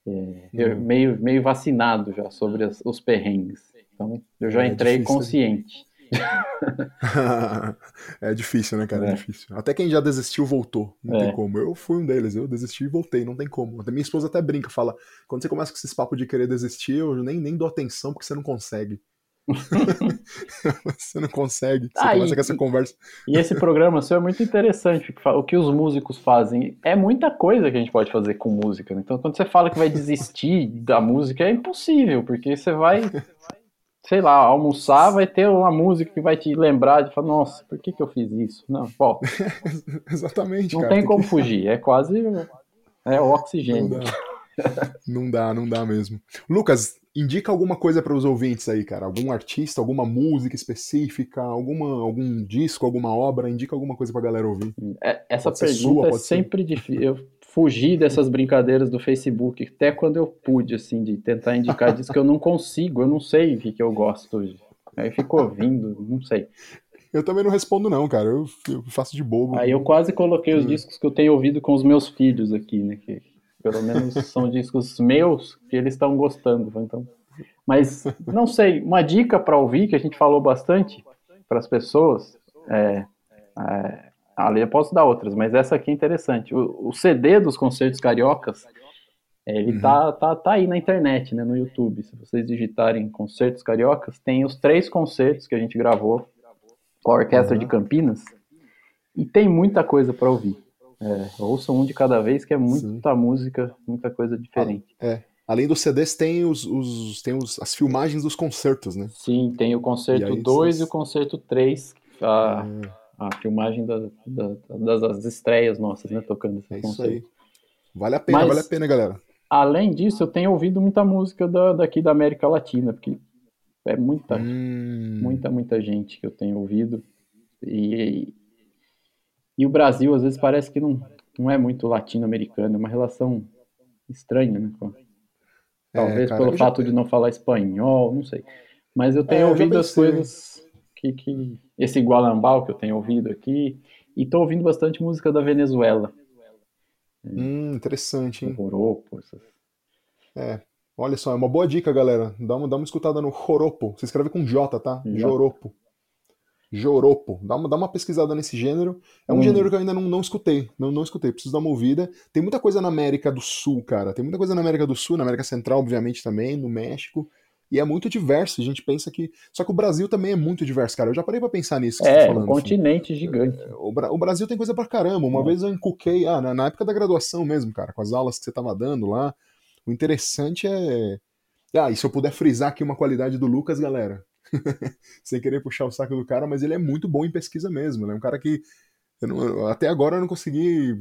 S3: é, meio, meio vacinado já sobre as, os perrengues. Então, eu já é entrei difícil. consciente.
S1: é difícil, né, cara? É. é. difícil. Até quem já desistiu voltou. Não é. tem como. Eu fui um deles. Eu desisti e voltei. Não tem como. Minha esposa até brinca, fala: quando você começa com esses papos de querer desistir, eu nem, nem dou atenção porque você não consegue. você não consegue. Você ah, começa e, com essa conversa.
S3: E esse programa seu é muito interessante. O que os músicos fazem é muita coisa que a gente pode fazer com música. Né? Então, quando você fala que vai desistir da música, é impossível, porque você vai sei lá, almoçar, vai ter uma música que vai te lembrar de falar, nossa, por que, que eu fiz isso? Não, pô.
S1: Exatamente.
S3: Não
S1: cara,
S3: tem como que... fugir, é quase é o oxigênio.
S1: Não dá. não dá, mesmo. Lucas, indica alguma coisa para os ouvintes aí, cara. Algum artista, alguma música específica, alguma, algum disco, alguma obra, indica alguma coisa pra galera ouvir.
S3: É, essa pode pergunta sua, é sempre difícil. Eu fugir dessas brincadeiras do Facebook, até quando eu pude, assim, de tentar indicar disso que eu não consigo, eu não sei o que, que eu gosto. Aí fico ouvindo, não sei.
S1: Eu também não respondo, não, cara. Eu, eu faço de bobo.
S3: Aí eu quase coloquei os hum. discos que eu tenho ouvido com os meus filhos aqui, né? Que pelo menos são discos meus que eles estão gostando. Então, mas não sei, uma dica para ouvir que a gente falou bastante para as pessoas é, é Ali eu posso dar outras, mas essa aqui é interessante. O, o CD dos concertos cariocas, ele uhum. tá, tá, tá aí na internet, né, no YouTube. Se vocês digitarem concertos cariocas, tem os três concertos que a gente gravou com a Orquestra uhum. de Campinas. E tem muita coisa para ouvir. É, ouçam um de cada vez, que é muita Sim. música, muita coisa diferente.
S1: Ah, é. Além dos CDs, tem, os, os, tem os, as filmagens dos concertos, né?
S3: Sim, tem o concerto 2 e, e, o concerto 3. A, uhum a filmagem da, da, das estreias nossas, né? Tocando esse
S1: é isso aí. Vale a pena, Mas, vale a pena, galera.
S3: Além disso, eu tenho ouvido muita música da, daqui da América Latina, porque é muita, hum. muita, muita gente que eu tenho ouvido. E, e o Brasil, às vezes, parece que não, não é muito latino-americano, é uma relação estranha, né? Talvez é, cara, pelo fato já... de não falar espanhol, não sei. Mas eu tenho é, ouvido eu as coisas que, que esse Gualambal que eu tenho ouvido aqui, e estou ouvindo bastante música da Venezuela.
S1: Hum, interessante, hein?
S3: Joropo, essas...
S1: É, olha só, é uma boa dica, galera. Dá uma, dá uma escutada no Joropo. Se escreve com J, tá? Joropo. Joropo. Dá uma, dá uma pesquisada nesse gênero. É um hum. gênero que eu ainda não, não escutei. Não, não escutei. Preciso dar uma ouvida. Tem muita coisa na América do Sul, cara. Tem muita coisa na América do Sul, na América Central, obviamente, também, no México. E é muito diverso. A gente pensa que. Só que o Brasil também é muito diverso, cara. Eu já parei pra pensar nisso.
S3: Que é, tá falando, um continente assim. gigante. É,
S1: o, Bra... o, Brasil tem coisa pra caramba. Uma é. vez eu encuquei, ah, na, na, época da graduação mesmo, cara, com as aulas que você tava dando lá. O interessante é. Ah, e se eu puder frisar aqui uma qualidade do Lucas, galera. Sem querer puxar o saco do cara, mas ele é muito bom em pesquisa mesmo. Né? Um cara que. Não... até agora eu não consegui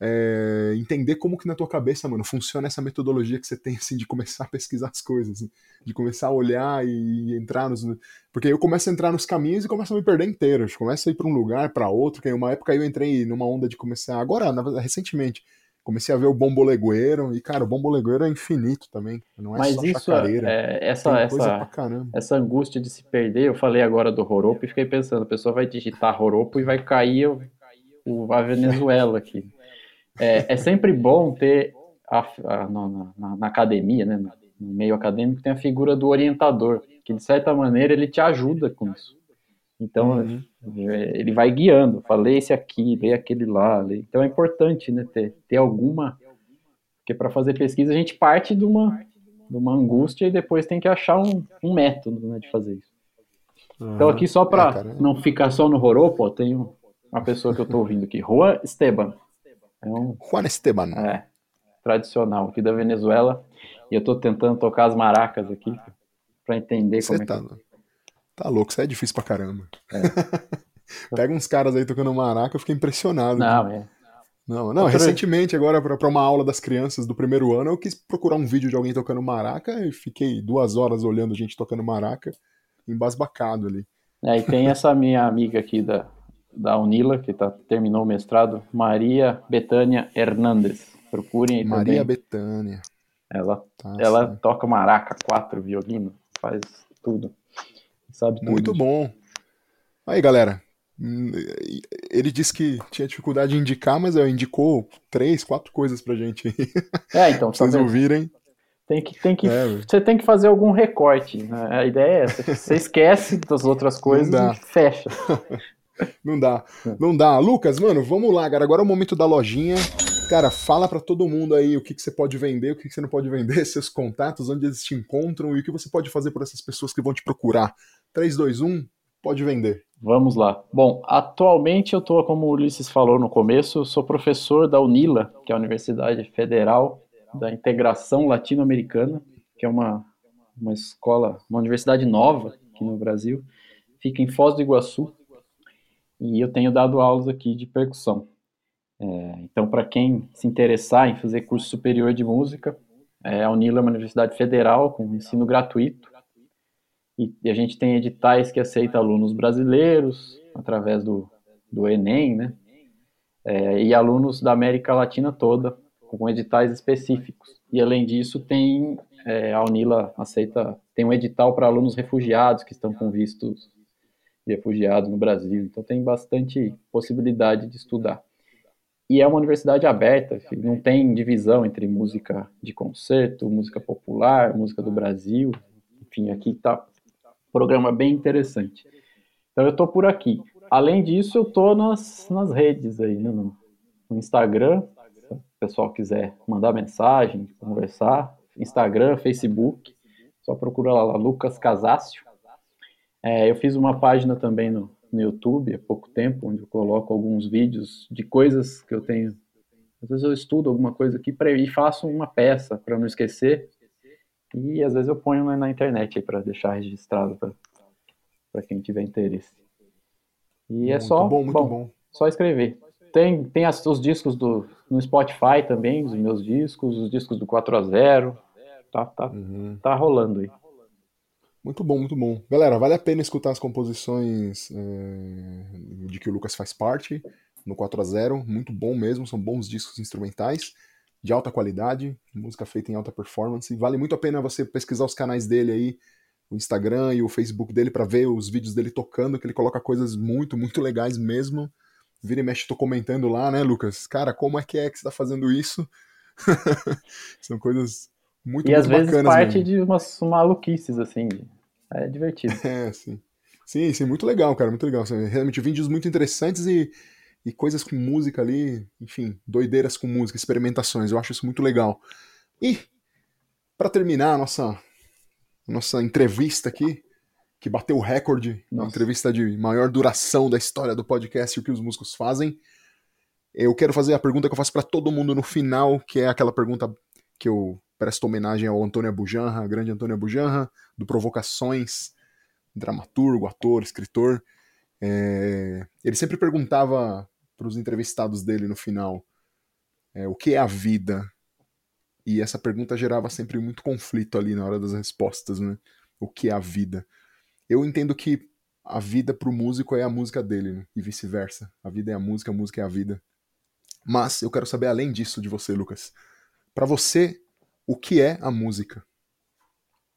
S1: é, entender como que na tua cabeça, mano, funciona essa metodologia que você tem, assim, de começar a pesquisar as coisas, assim, de começar a olhar e entrar nos... Porque eu começo a entrar nos caminhos e começo a me perder inteiro, começo a ir para um lugar, para outro, que em uma época eu entrei numa onda de começar, agora, recentemente, comecei a ver o Bombolegueiro, e, cara, o Bombolegueiro é infinito também, não é
S3: Mas
S1: só
S3: isso,
S1: chacareira.
S3: É, essa, essa, essa angústia de se perder, eu falei agora do Roropo e fiquei pensando, a pessoa vai digitar Roropo e vai cair o, a Venezuela aqui. É, é sempre bom ter a, a, na, na, na, academia, né, no meio acadêmico, tem a figura do orientador, que de certa maneira ele te ajuda com isso. Então, uhum. É, ele vai guiando, fala, lê esse aqui, lê aquele lá. Lê. Então é importante né, ter, ter alguma. Porque para fazer pesquisa a gente parte de uma, de uma angústia e depois tem que achar um, um método né, de fazer isso. Uhum. Então, aqui só para é, não ficar só no Roropo, tem uma pessoa que eu estou ouvindo aqui, Juan Esteban.
S1: É um, Juan Esteban.
S3: É, tradicional aqui da Venezuela. E eu estou tentando tocar as maracas aqui para entender
S1: Você
S3: como
S1: tá,
S3: é que...
S1: Tá louco, isso é difícil pra caramba. É. Pega uns caras aí tocando maraca, eu fiquei impressionado.
S3: Não, é.
S1: Não, não, recentemente, agora, para uma aula das crianças do primeiro ano, eu quis procurar um vídeo de alguém tocando maraca e fiquei duas horas olhando gente tocando maraca, embasbacado ali.
S3: É, e tem essa minha amiga aqui da, da Unila, que tá, terminou o mestrado, Maria Betânia Hernandes. Procurem aí
S1: Maria também. Betânia.
S3: Ela, tá ela toca maraca, quatro, violino, faz tudo. Sabe tudo.
S1: Muito bom. Aí, galera, Hum, ele disse que tinha dificuldade em indicar, mas ele indicou três, quatro coisas pra gente.
S3: É, então,
S1: pra vocês ouvirem.
S3: Tem que, tem que, é, você tem que fazer algum recorte. Né? A ideia é essa. Você esquece das outras coisas e fecha.
S1: Não dá, não dá. Lucas, mano, vamos lá, cara. Agora é o momento da lojinha. Cara, fala para todo mundo aí o que, que você pode vender, o que, que você não pode vender, seus contatos, onde eles te encontram e o que você pode fazer por essas pessoas que vão te procurar. 3, 2, 1, pode vender.
S3: Vamos lá. Bom, atualmente eu estou, como o Ulisses falou no começo, sou professor da UNILA, que é a Universidade Federal da Integração Latino-Americana, que é uma, uma escola, uma universidade nova aqui no Brasil, fica em Foz do Iguaçu, e eu tenho dado aulas aqui de percussão. É, então, para quem se interessar em fazer curso superior de música, é, a UNILA é uma universidade federal com ensino gratuito, e, a gente tem editais que aceitam alunos brasileiros, através do, do Enem, né? É, e alunos da América Latina toda, com editais específicos. E além disso, tem é, a Unila aceita, tem um edital para alunos refugiados que estão com vistos de refugiados no Brasil. Então tem bastante possibilidade de estudar. E é uma universidade aberta, não tem divisão entre música de concerto, música popular, música do Brasil. Enfim, aqui está programa bem interessante. Então eu estou por aqui. Além disso, eu estou nas, nas redes aí, né, no, no Instagram, se o pessoal quiser mandar mensagem, conversar, Instagram, Facebook, só procura lá, lá Lucas Casácio. É, eu fiz uma página também no, no YouTube há pouco tempo, onde eu coloco alguns vídeos de coisas que eu tenho. Às vezes eu estudo alguma coisa aqui pra, e faço uma peça para não esquecer. E às vezes eu ponho na internet para deixar registrado para quem tiver interesse. E é só.
S1: Bom, muito bom, bom.
S3: Só escrever. Tem, tem as, os discos do, no Spotify também, os meus discos, os discos do 4 a 0 Tá, tá, uhum. tá rolando aí.
S1: Muito bom, muito bom. Galera, vale a pena escutar as composições é, de que o Lucas faz parte no 4 a 0 Muito bom mesmo, são bons discos instrumentais de alta qualidade, música feita em alta performance. Vale muito a pena você pesquisar os canais dele aí, o Instagram e o Facebook dele para ver os vídeos dele tocando, que ele coloca coisas muito, muito legais mesmo. Vira e mexe, tô comentando lá, né, Lucas? Cara, como é que é que você tá fazendo isso? São coisas muito, e muito bacanas. E às vezes
S3: parte
S1: mesmo.
S3: de umas maluquices, assim. É divertido.
S1: É, sim. Sim, sim, muito legal, cara, muito legal. Realmente vídeos muito interessantes e e coisas com música ali, enfim, doideiras com música, experimentações. Eu acho isso muito legal. E para terminar a nossa nossa entrevista aqui, que bateu o recorde na entrevista de maior duração da história do podcast e o que os músicos fazem, eu quero fazer a pergunta que eu faço para todo mundo no final, que é aquela pergunta que eu presto homenagem ao Antônio Abujanra, grande Antônio Abujanra, do Provocações, dramaturgo, ator, escritor. É... Ele sempre perguntava os entrevistados dele no final é, o que é a vida? E essa pergunta gerava sempre muito conflito ali na hora das respostas, né? O que é a vida? Eu entendo que a vida para o músico é a música dele, né? e vice-versa. A vida é a música, a música é a vida. Mas eu quero saber além disso de você, Lucas. Para você, o que é a música?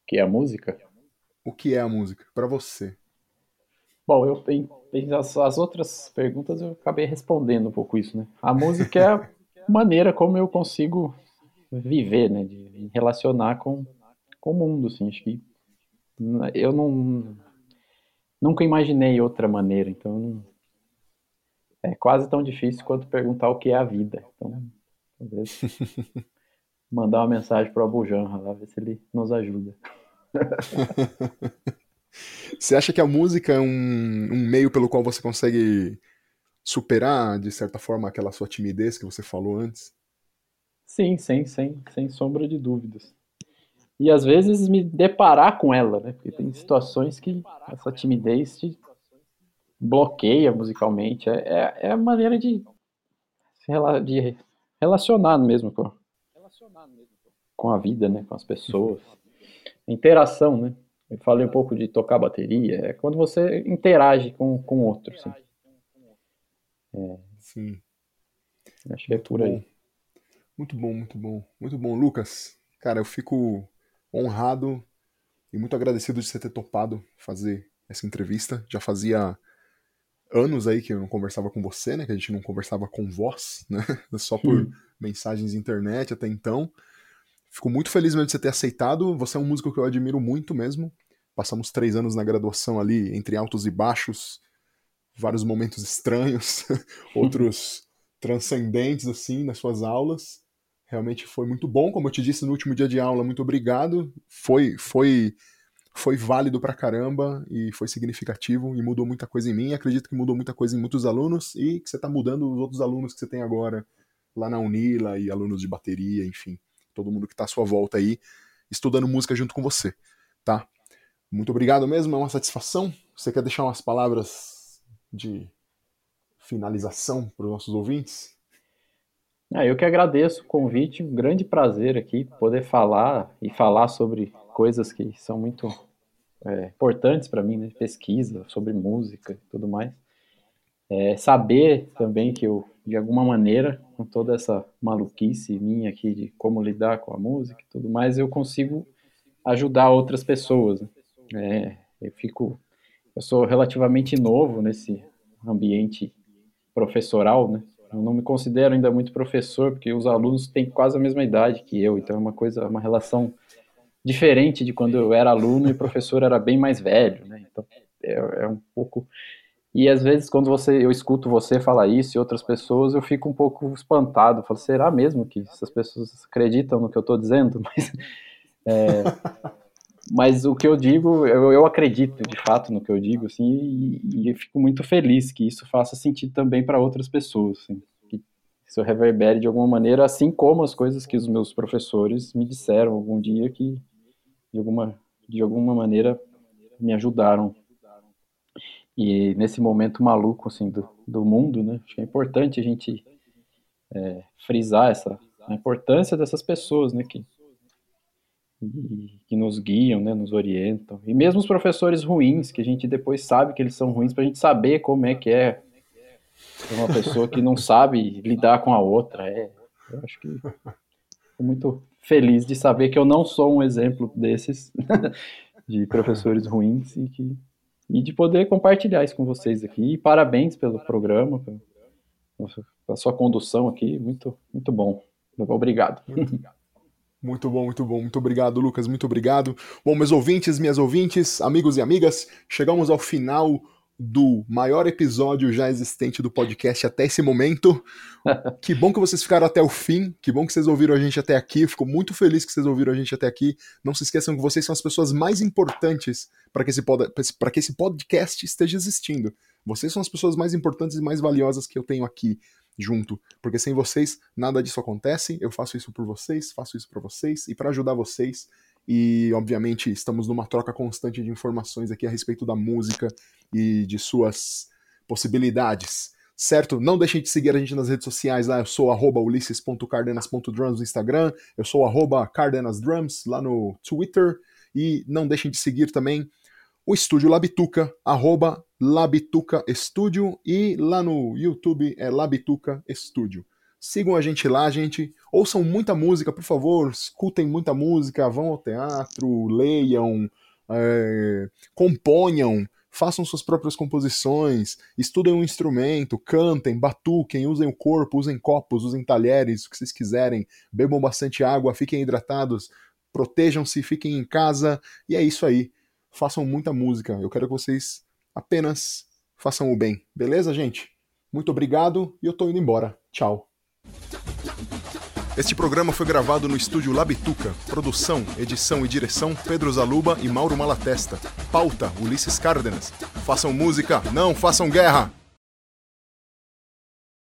S3: O que é a música?
S1: O que é a música para você?
S3: Bom, eu, as, as outras perguntas eu acabei respondendo um pouco isso, né? A música é a maneira como eu consigo viver, né? De relacionar com, com o mundo, assim. Acho que eu não nunca imaginei outra maneira, então não, é quase tão difícil quanto perguntar o que é a vida. Então, talvez mandar uma mensagem para o Abujan lá, ver se ele nos ajuda.
S1: Você acha que a música é um, um meio pelo qual você consegue superar, de certa forma, aquela sua timidez que você falou antes?
S3: Sim, sem, sem, sem sombra de dúvidas. E às vezes me deparar com ela, né? Porque tem situações que essa timidez te bloqueia musicalmente. É, é, é a maneira de, de relacionar mesmo com, com a vida, né? Com as pessoas. Interação, né? Eu falei um pouco de tocar bateria. É quando você interage com o outro, assim.
S1: É, Sim.
S3: Acho que é por aí.
S1: Muito bom, muito bom. Muito bom. Lucas, cara, eu fico honrado e muito agradecido de você ter topado fazer essa entrevista. Já fazia anos aí que eu não conversava com você, né? Que a gente não conversava com voz, né? Só por hum. mensagens internet até então. Fico muito feliz mesmo de você ter aceitado. Você é um músico que eu admiro muito mesmo. Passamos três anos na graduação ali, entre altos e baixos, vários momentos estranhos, outros transcendentes, assim, nas suas aulas. Realmente foi muito bom, como eu te disse no último dia de aula, muito obrigado. Foi, foi, foi válido pra caramba e foi significativo e mudou muita coisa em mim. Acredito que mudou muita coisa em muitos alunos e que você está mudando os outros alunos que você tem agora lá na Unila e alunos de bateria, enfim todo mundo que está à sua volta aí, estudando música junto com você, tá? Muito obrigado mesmo, é uma satisfação. Você quer deixar umas palavras de finalização para os nossos ouvintes?
S3: Ah, eu que agradeço o convite, um grande prazer aqui poder falar e falar sobre coisas que são muito é, importantes para mim, né? pesquisa sobre música e tudo mais. É, saber também que eu de alguma maneira, com toda essa maluquice minha aqui de como lidar com a música e tudo mais, eu consigo ajudar outras pessoas. Né? É, eu fico, eu sou relativamente novo nesse ambiente professoral, né? Eu não me considero ainda muito professor, porque os alunos têm quase a mesma idade que eu, então é uma coisa, uma relação diferente de quando eu era aluno e o professor era bem mais velho, né? Então é, é um pouco e às vezes, quando você, eu escuto você falar isso e outras pessoas, eu fico um pouco espantado. Falo, será mesmo que essas pessoas acreditam no que eu estou dizendo? Mas, é, mas o que eu digo, eu, eu, acredito de fato no que eu digo, assim, e, e fico muito feliz que isso faça sentido também para outras pessoas, assim, que isso reverbere de alguma maneira, assim como as coisas que os meus professores me disseram algum dia que, de alguma, de alguma maneira, me ajudaram e nesse momento maluco assim do, do mundo, né? Acho que é importante a gente é, frisar essa a importância dessas pessoas, né? Que que nos guiam, né? Nos orientam. E mesmo os professores ruins, que a gente depois sabe que eles são ruins, para a gente saber como é que é uma pessoa que não sabe lidar com a outra. É, eu acho que estou muito feliz de saber que eu não sou um exemplo desses de professores ruins e que e de poder compartilhar isso com vocês aqui. E parabéns pelo programa, pela sua condução aqui, muito, muito bom. Obrigado.
S1: Muito bom, muito bom. Muito obrigado, Lucas. Muito obrigado. Bom, meus ouvintes, minhas ouvintes, amigos e amigas, chegamos ao final do maior episódio já existente do podcast até esse momento. que bom que vocês ficaram até o fim, que bom que vocês ouviram a gente até aqui. Fico muito feliz que vocês ouviram a gente até aqui. Não se esqueçam que vocês são as pessoas mais importantes para que, esse pod... que esse podcast esteja existindo. Vocês são as pessoas mais importantes e mais valiosas que eu tenho aqui junto, porque sem vocês nada disso acontece. Eu faço isso por vocês, faço isso para vocês e para ajudar vocês e obviamente estamos numa troca constante de informações aqui a respeito da música e de suas possibilidades. Certo? Não deixem de seguir a gente nas redes sociais lá. Eu sou ulisses.cardenas.drums no Instagram. Eu sou cardenasdrums lá no Twitter. E não deixem de seguir também o Estúdio Labituca, arroba Labituca Estúdio. E lá no YouTube é Labituca Estúdio. Sigam a gente lá, gente. Ouçam muita música, por favor. Escutem muita música, vão ao teatro, leiam, é, componham, façam suas próprias composições, estudem um instrumento, cantem, batuquem, usem o corpo, usem copos, usem talheres, o que vocês quiserem, bebam bastante água, fiquem hidratados, protejam-se, fiquem em casa, e é isso aí. Façam muita música. Eu quero que vocês apenas façam o bem. Beleza, gente? Muito obrigado e eu tô indo embora. Tchau. Este programa foi gravado no estúdio Labituca. Produção, edição e direção Pedro Zaluba e Mauro Malatesta. Pauta Ulisses Cárdenas. Façam música, não façam guerra!